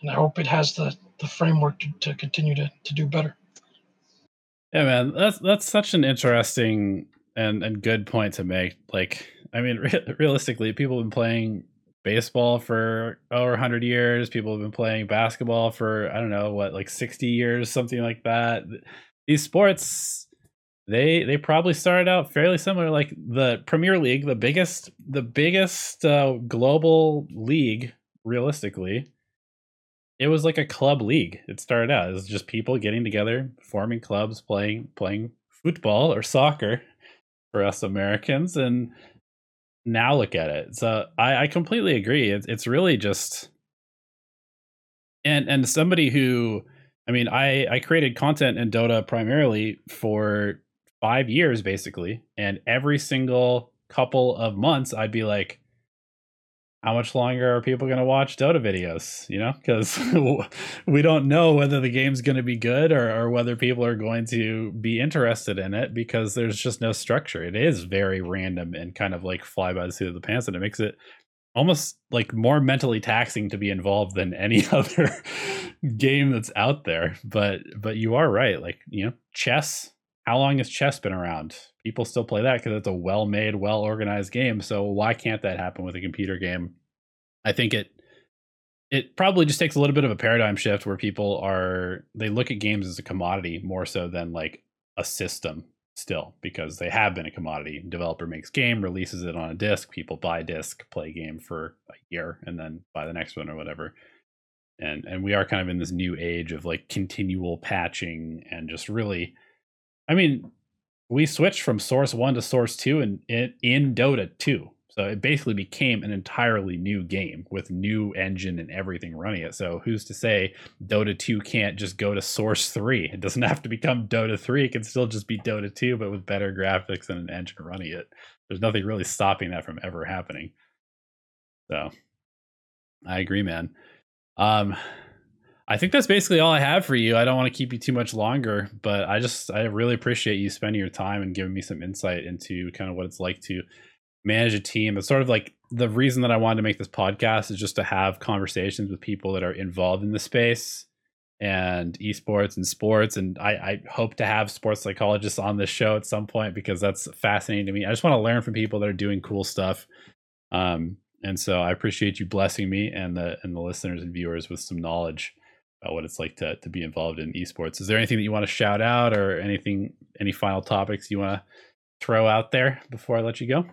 Speaker 2: and I hope it has the, the framework to, to continue to, to do better.
Speaker 1: Yeah, man, that's that's such an interesting and and good point to make. Like, I mean, re- realistically, people have been playing baseball for over 100 years. People have been playing basketball for I don't know what, like 60 years, something like that. These sports, they they probably started out fairly similar. Like the Premier League, the biggest the biggest uh, global league, realistically it was like a club league. It started out as just people getting together, forming clubs, playing playing football or soccer for us Americans, and now look at it. So I, I completely agree. It's it's really just and and somebody who I mean I I created content in Dota primarily for five years basically, and every single couple of months I'd be like how much longer are people going to watch Dota videos? You know, because we don't know whether the game's going to be good or, or whether people are going to be interested in it because there's just no structure. It is very random and kind of like fly by the seat of the pants, and it makes it almost like more mentally taxing to be involved than any other game that's out there. But but you are right. Like you know, chess. How long has chess been around? people still play that because it's a well made, well organized game. So why can't that happen with a computer game? I think it it probably just takes a little bit of a paradigm shift where people are they look at games as a commodity more so than like a system still because they have been a commodity. Developer makes game, releases it on a disc, people buy disc, play game for a year and then buy the next one or whatever. And and we are kind of in this new age of like continual patching and just really I mean, we switched from source one to source two in, in, in Dota 2. So it basically became an entirely new game with new engine and everything running it. So who's to say Dota 2 can't just go to Source 3? It doesn't have to become Dota 3. It can still just be Dota 2, but with better graphics and an engine running it. There's nothing really stopping that from ever happening. So I agree, man. Um, I think that's basically all I have for you. I don't want to keep you too much longer, but I just I really appreciate you spending your time and giving me some insight into kind of what it's like to manage a team. It's sort of like the reason that I wanted to make this podcast is just to have conversations with people that are involved in the space and esports and sports. And I, I hope to have sports psychologists on this show at some point because that's fascinating to me. I just want to learn from people that are doing cool stuff. Um, and so I appreciate you blessing me and the and the listeners and viewers with some knowledge about what it's like to to be involved in esports. Is there anything that you want to shout out or anything any final topics you want to throw out there before I let you go?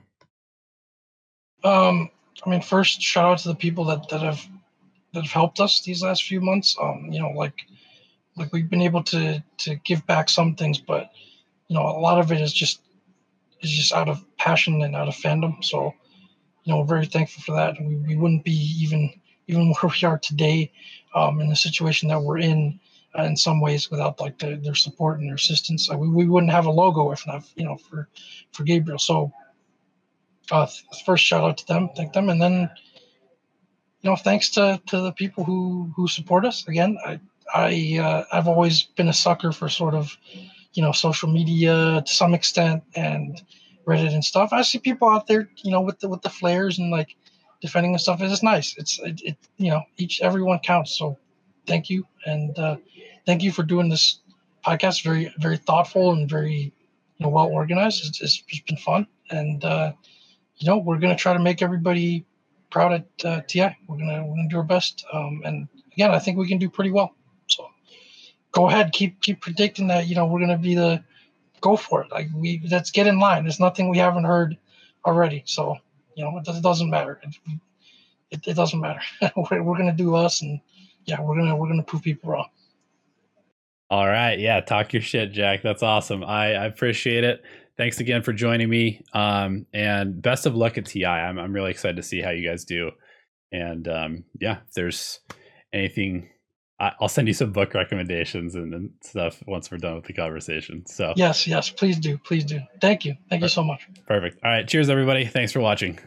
Speaker 2: Um, I mean, first shout out to the people that that have that have helped us these last few months. Um, you know, like like we've been able to to give back some things, but you know, a lot of it is just is just out of passion and out of fandom. So, you know, we're very thankful for that. We, we wouldn't be even even where we are today um, in the situation that we're in uh, in some ways without like the, their support and their assistance. Uh, we, we wouldn't have a logo if not, you know, for, for Gabriel. So uh, first shout out to them, thank them. And then, you know, thanks to, to the people who, who support us again. I, I, uh, I've always been a sucker for sort of, you know, social media to some extent and Reddit and stuff. I see people out there, you know, with the, with the flares and like, defending and stuff. It's nice. It's it, it, you know each everyone counts. So thank you and uh, thank you for doing this podcast. Very very thoughtful and very you know well organized. It's, it's, it's been fun and uh, you know we're gonna try to make everybody proud at uh, TI. We're gonna we're gonna do our best. Um, and again, I think we can do pretty well. So go ahead, keep keep predicting that. You know we're gonna be the go for it. Like we let's get in line. There's nothing we haven't heard already. So you know, it, doesn't matter. It, it, it doesn't matter. we're, we're gonna do us, and yeah, we're gonna we're gonna prove people wrong.
Speaker 1: All right, yeah, talk your shit, Jack. That's awesome. I, I appreciate it. Thanks again for joining me. Um, and best of luck at TI. I'm I'm really excited to see how you guys do. And um, yeah, if there's anything, I, will send you some book recommendations and, and, stuff once we're done with the conversation. So
Speaker 2: yes, yes, please do, please do. Thank you, thank you uh, so much.
Speaker 1: Perfect. All right, cheers, everybody. Thanks for watching.